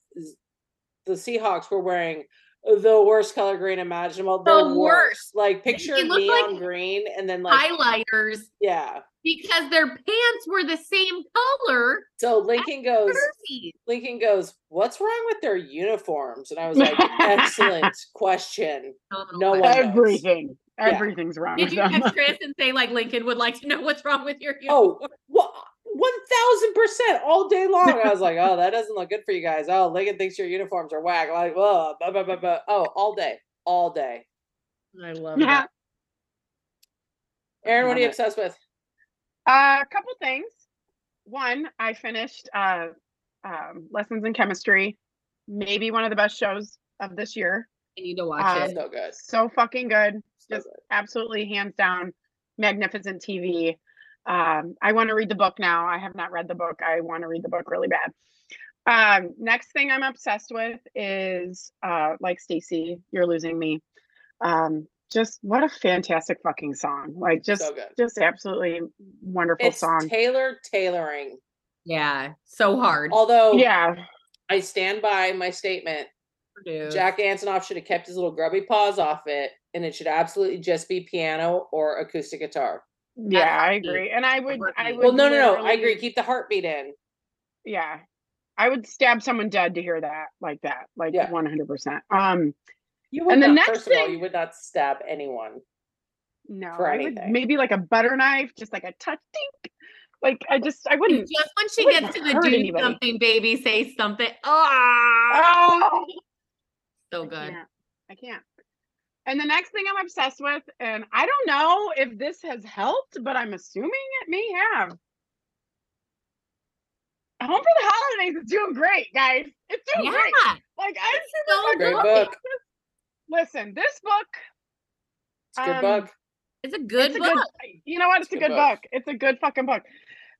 the Seahawks were wearing the worst color green imaginable. The, The worst. worst. Like picture neon like green and then like Highlighters yeah. Because their pants were the same color. So Lincoln goes. Jerseys. Lincoln goes. What's wrong with their uniforms? And I was like, excellent question. No one knows. Everything. Yeah. Everything's wrong Did you them. text Chris and say like Lincoln would like to know what's wrong with your oh, uniform? Oh, well, one thousand percent all day long. I was like, oh, that doesn't look good for you guys. Oh, Lincoln thinks your uniforms are whack. Like, oh, blah, blah, blah, blah. oh, all day, all day. I love Yeah. that. Erin, what are you it. obsessed with? A couple things. One, I finished uh, um, lessons in chemistry. Maybe one of the best shows of this year. I need to watch Um, it. So good. So fucking good. So just good. absolutely hands down magnificent TV. Um, I want to read the book now. I have not read the book. I want to read the book really bad. Um, next thing I'm obsessed with is uh, like Stacy, you're losing me. Um, just what a fantastic fucking song. Like just so just absolutely wonderful It's song. Taylor tailoring. Yeah, so hard. Although yeah. I stand by my statement, Produce. Jack Antonoff should have kept his little grubby paws off it, and it should absolutely just be piano or acoustic guitar. Yeah, I heartbeat. agree. And I would I heartbeat. would Well, no, no, no. I agree. Keep the heartbeat in. yeah i would stab someone dead to hear that like that like Yeah. 100% um You would And the not, next first of all, thing- you would not stab anyone. no For I would anything. maybe like a butter knife just like a touch dink like i just i wouldn't Just when she gets to the do anybody. something, baby, say something. Ah, oh so I good. can't. i can't and the next thing i'm obsessed with and i don't know if this has helped but i'm assuming it may have home for the holidays is doing great guys it's doing Yeah, great like i'm so Great book. Listen this book It's a good Um, book. It's a good it's a book. good you know what it's, It's a a good good book. book. it's a good fucking book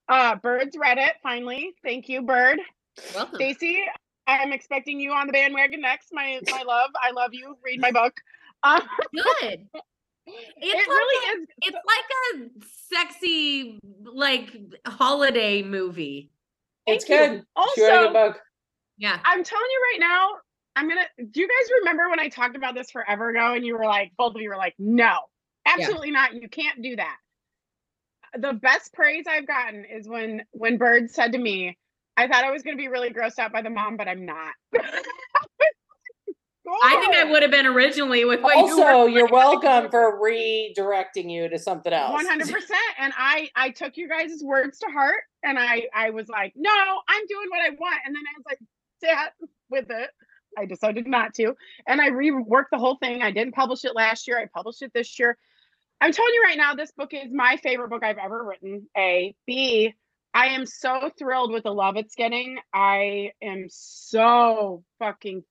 uh bird's read it finally thank you bird Welcome. stacy i'm expecting you on the bandwagon next my my love i love you read my book um, Good. it It's like really a, is it's like a sexy like holiday movie. It's you. good. She wrote a good Also- book. Yeah. i'm telling you right now i'm gonna do you guys remember when i talked about this forever ago and you were like both of you were like no absolutely not you can't do that the best praise i've gotten is when when bird said to me i thought i was going to be really grossed out by the mom but i'm not I think I would have been originally with what you Also, were. you're welcome for redirecting you to something else. One hundred percent. And I I took you guys' words to heart, and I I was like, no, I'm doing what I want. And then I was like, sat with it. I decided not to, and I reworked the whole thing. I didn't publish it last year. I published it this year. I'm telling you right now, this book is my favorite book I've ever written. A B. I am so thrilled with the love it's getting. I am so fucking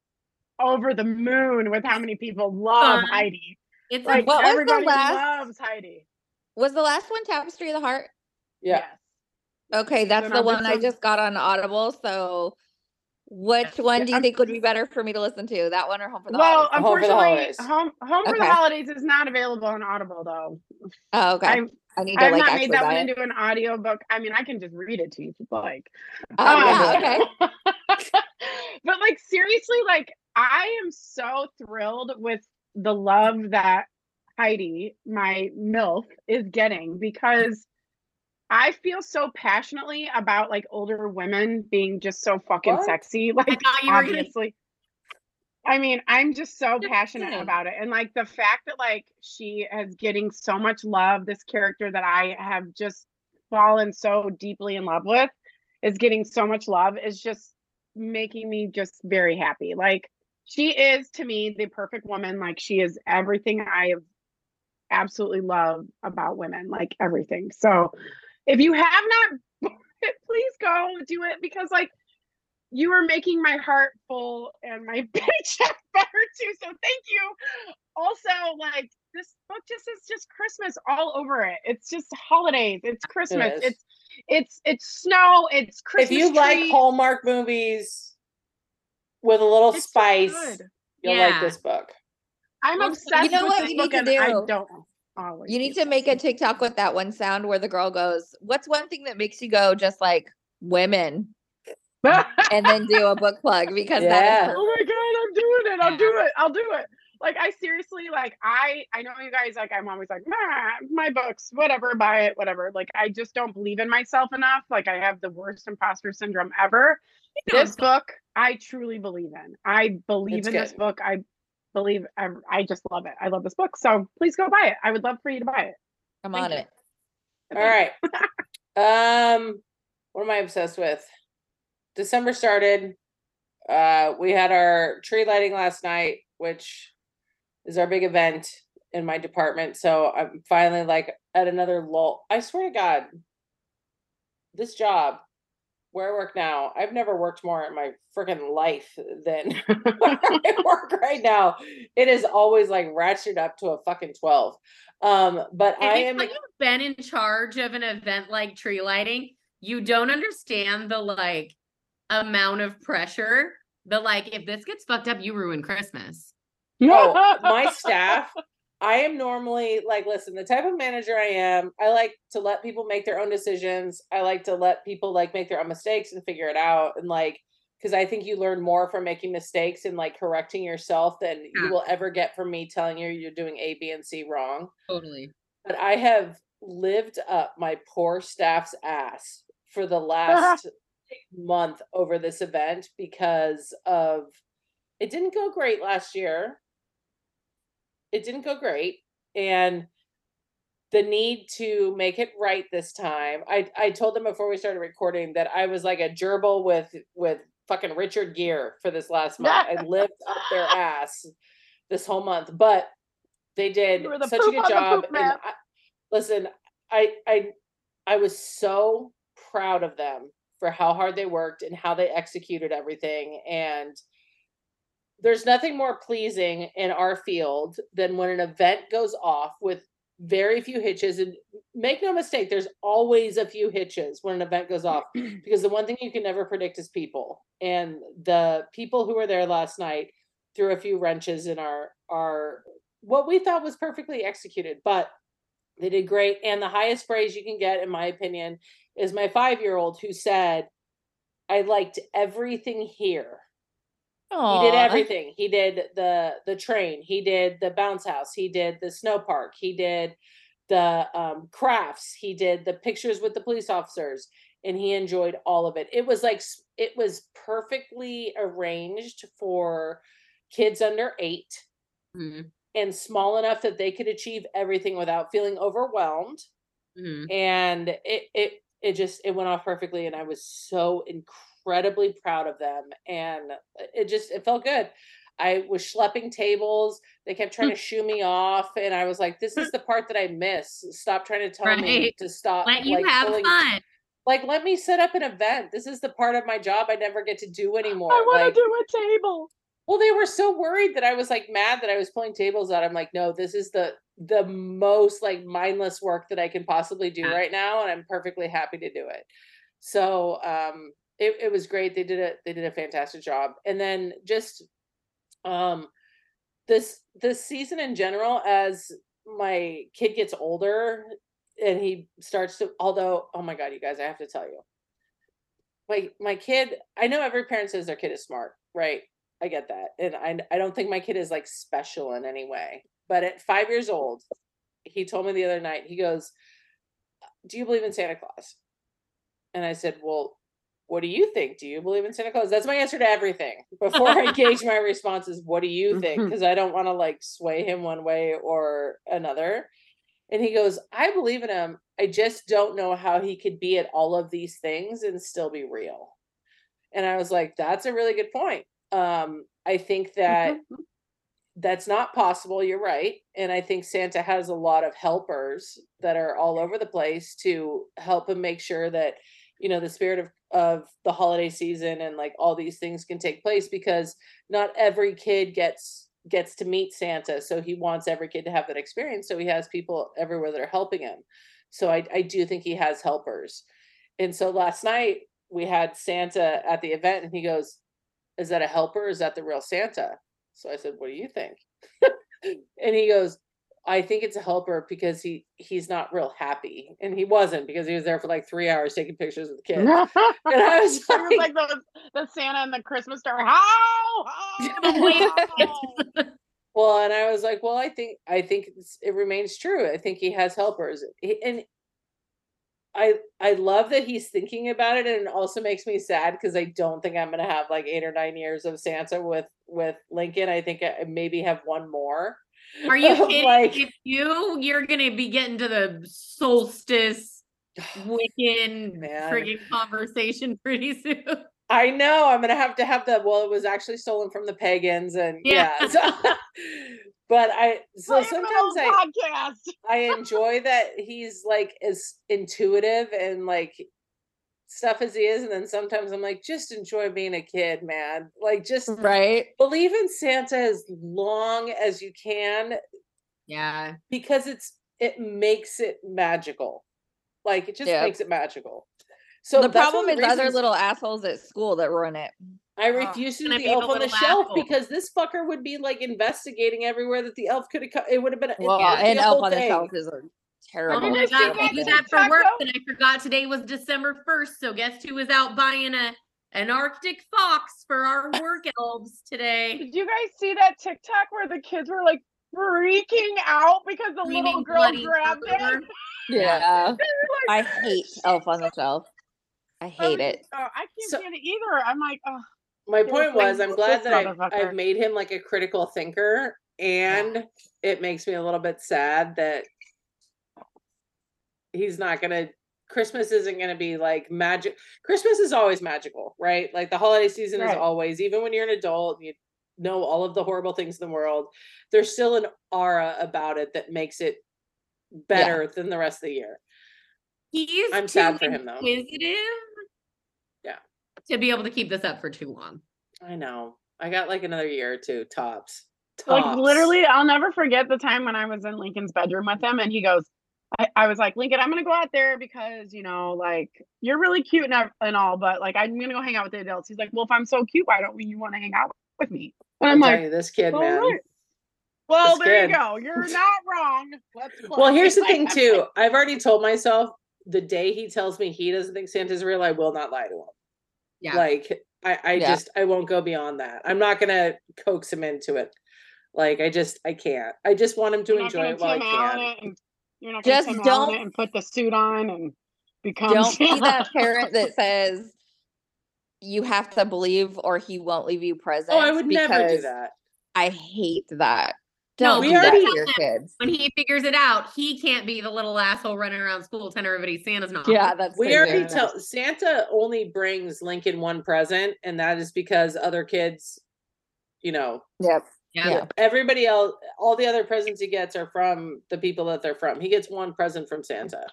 over the moon with how many people love Fun. Heidi. It's Like What was the everybody last- loves Heidi. Was the last one Tapestry of the Heart? Yeah. Yes. Okay, that's now the one I just got on Audible. So, which one do you I'm- think would be better for me to listen to? That one or Home for the Well, Holidays? Home for the unfortunately, Holidays. home home for the holidays is not available on Audible though. Oh, okay. I'm- I need to I've like not made that one it. into an audio book. I mean, I can just read it to you if you'd like. Oh, yeah, Um, okay. but like seriously, like I am so thrilled with the love that Heidi, my MILF, is getting because I feel so passionately about like older women being just so fucking What? sexy. Like thought you gonna obviously. I mean, I'm just so Just passionate saying. about it. And like the fact that like she is getting so much love, this character that I have just fallen so deeply in love with is getting so much love is just making me just very happy. Like she is to me the perfect woman. Like she is everything I have absolutely love about women, like everything. So if you have not bought it, please go do it because like you are making my heart full and my paycheck better too. So thank you. Also, like this book just is just Christmas all over it. It's just holidays. It's Christmas. is. It's it's it's snow. It's Christmas. if you like. Hallmark movies with a little It's spice, good. you'll like this book. I'm Well, obsessed you know with what this you book need to and I do? don't always You need to make a TikTok with that one sound where the girl goes, "What's one thing that makes you go just like women?" and then do a book plug because Yeah. that is Oh my god, I'm doing it. I'll do it. I'll do it. Like I seriously like I I know you guys like I'm always like nah, my books whatever buy it whatever like I just don't believe in myself enough like I have the worst imposter syndrome ever. know, This book I truly believe in. I believe It's in this book. I believe I, I just love it. I love this book. So please go buy it. I would love for you to buy it. I'm Thank on you. it. All right. Um, what am I obsessed with? December started. Uh, we had our tree lighting last night, which is our big event in my department. So I'm finally like at another lull. I swear to God, this job where I work now, I've never worked more in my freaking life than where I work right now. It is always like ratcheted up to a fucking 12. Um, but And I it's am when you've been in charge of an event like tree lighting, you don't understand the like amount of pressure. The like, if this gets fucked up, you ruin Christmas. oh, my staff i am normally like listen the type of manager i am i like to let people make their own decisions. I like to let people like make their own mistakes and figure it out and like because i think you learn more from making mistakes and like correcting yourself than you will ever get from me telling you you're doing a b and c wrong. Totally. but i have lived up my poor staff's ass for the last month over this event because of it didn't go great last year it didn't go great and the need to make it right this time i i told them before we started recording that i was like a gerbil with with fucking Richard Gere for this last month i lived up their ass this whole month but they did the such a good job and. I, listen i i i was so proud of them for how hard they worked and how they executed everything and there's nothing more pleasing in our field than when an event goes off with very few hitches and make no mistake there's always a few hitches when an event goes off because the one thing you can never predict is people and the people who were there last night threw a few wrenches in our our what we thought was perfectly executed but they did great and the highest praise you can get in my opinion is my 5 year old who said i liked everything here he did everything. He did the the train. He did the bounce house. He did the snow park. He did the um, crafts. He did the pictures with the police officers, and he enjoyed all of it. It was like it was perfectly arranged for kids under eight Mhm, and small enough that they could achieve everything without feeling overwhelmed mhm. and it it it just it went off perfectly and i was so incredibly proud of them and uh, it just it felt good i was schlepping tables they kept trying hmm. to shoo me off and i was like this is hmm. the part that i miss stop trying to tell me to stop Let you like, have pulling- fun. like let me set up an event this is the part of my job i never get to do anymore I want to like do a table. well, they were so worried that I was like mad that I was pulling tables out. I'm like, no, this is the the most like mindless work that I can possibly do right now, and I'm perfectly happy to do it. So um it, it was great. They did a they did a fantastic job. And then just um this this season in general, as my kid gets older and he starts to although, oh my god, you guys, I have to tell you. My my kid, I know every parent says their kid is smart, right? I get that. And I I don't think my kid is like special in any way. But at 5 years old, he told me the other night, he goes, "Do you believe in Santa Claus?" And I said, "Well, what do you think? Do you believe in Santa Claus?" That's my answer to everything. Before I gauge my response is, "What do you think?" because I don't want to like sway him one way or another. And he goes, "I believe in him. I just don't know how he could be at all of these things and still be real." And I was like, "That's a really good point." Um, I think that that's not possible. You're right. And I think Santa has a lot of helpers that are all over the place to help him make sure that, you know, the spirit of, of the holiday season and like all these things can take place because not every kid gets gets to meet Santa. So he wants every kid to have that experience. So he has people everywhere that are helping him. So I, I do think he has helpers. And so last night we had Santa at the event and he goes, Is that a helper? Is that the real Santa? So I said, What do you think? and he goes, I think it's a helper because he he's not real happy, and he wasn't because he was there for like three hours taking pictures of the kids. And I was It was like, like the, the Santa and the Christmas star. How? How? well, and I was like, well, I think I think it's, it remains true. I think he has helpers, He- and I I love that he's thinking about it, and it also makes me sad because I don't think I'm gonna have like eight or nine years of Santa with with Lincoln. I think I maybe have one more. Are you kidding? Like- if you, you're gonna be getting to the solstice Wiccan Man. friggin' conversation pretty soon. I know I'm gonna have to have the well, it was actually stolen from the pagans, and yeah. Yeah. so- but I so it sometimes I podcast. I enjoy that he's like as intuitive and like stuff as he is, and then sometimes I'm like, just enjoy being a kid, man. Like just right? believe in Santa as long as you can Yeah. because it's it makes it magical. Like it just Yep. makes it magical. So the problem of is other reasons- little assholes at school that ruin it. I Oh, refuse to gonna the be elf on the shelf asshole. because this fucker would be like investigating everywhere that the elf could have. Come. It would have been. it Well, would be and Elf whole on the. Shelf is a Oh my god, see I do that for work, and I forgot today was December first. So guess who was out buying a an Arctic fox for our work elves today? Did you guys see that TikTok where the kids were like freaking out because the little girl grabbed murder. it? Yeah, Like, I hate Elf on the Shelf. I I hate was- it. Oh, I can't So- stand it either. I'm like, oh, My point was, I'm glad that I've. I've made him like a critical thinker, and it makes me a little bit sad that he's not gonna. Christmas isn't gonna be like magic. Christmas is always magical, right? Like the holiday season is always, even when you're an adult, you know all of the horrible things in the world. There's still an aura about it that makes it better than the rest of the year. He's I'm sad for him, though. inquisitive. Yeah. To be able to keep this up for too long. I know. I got like another year or two tops. like literally, I'll never forget the time when I was in Lincoln's bedroom with him, and he goes, I, I was like, Lincoln, I'm gonna go out there because you know, like you're really cute and, and all, but like I'm gonna go hang out with the adults. He's like, well, if I'm so cute, why don't you want to hang out with me? And I'm I'm like, you, this kid, "All man. right." Well, This there kid. you go. You're not wrong. Let's Well, here's the thing too. I've already told myself the day he tells me he doesn't think Santa's real, I will not lie to him. Yeah. Like I, I Yeah. just I won't go beyond that. I'm not gonna coax him into it. Like I just I can't. I just want him to you're enjoy it while I can. It and you're not gonna Just Tim don't- and put the suit on and become Don't be that parent that says you have to believe or he won't leave you present. Oh, I would never do that. I hate that. No, Don't we do that already- to your kids. When he figures it out, he can't be the little asshole running around school telling everybody Santa's not. Yeah, that's We true, already tell Santa only brings Lincoln one present, and that is because other kids, you know, Yep. Yeah. Yeah. everybody else, all the other presents he gets are from the people that they're from. He gets one present from Santa.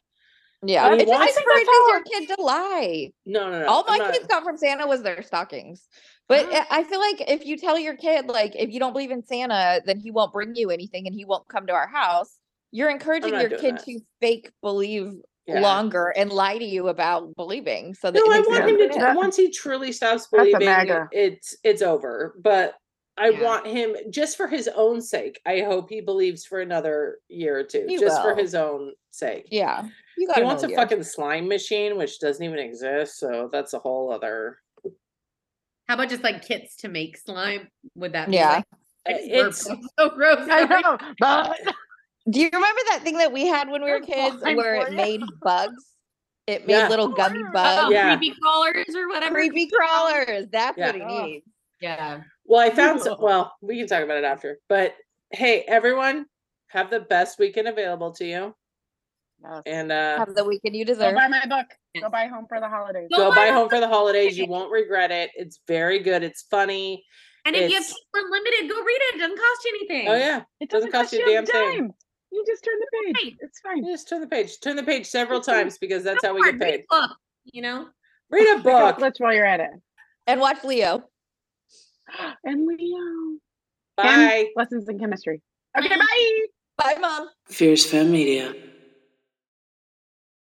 Yeah. And he It just wants- encourages your kid to lie. No, no, no. All my not- kids got from Santa was their stockings. But Ah. I I feel like if you tell your kid, like, if you don't believe in Santa, then he won't bring you anything and he won't come to our house, you're encouraging your kid that. to fake believe Yeah. longer and lie to you about believing. So that No, I want him to. sense. t- once he truly stops believing, it's it's over. But I Yeah. want him just for his own sake. I hope he believes for another year or two, He just for his own sake. Yeah. You got He wants a another year. fucking slime machine, which doesn't even exist. So that's a whole other. How about just like kits to make slime? Would that be Yeah. like, I. It's so gross. I sorry. know, but Do you remember that thing that we had when we were kids fine where it made bugs? It made Yeah. little gummy Oh, Oh, bugs. Yeah. creepy crawlers or whatever. Creepy crawlers. That's Yeah. what he Oh. needs. Yeah. Well, I found some. Well, we can talk about it after. But hey, everyone, have the best weekend available to you, Yes. and uh Have the weekend you go deserve. buy my book. Go buy home for the holidays. Go go buy buy home for the holidays. You won't regret it. It's very good. It's funny. And if you have It's- unlimited, go read it. It doesn't cost you anything. Oh yeah. It Doesn't cost you a damn thing. You just turn the page. Right. It's fine. You just turn the page. Turn the page several That's right. times because that's how we Hard, get read a paid. book, you know? Read a book. Let's while you're at it. And watch Leo. And Leo. Um, bye. Lessons in chemistry. Okay, bye. Bye, mom. Fierce Femme Media.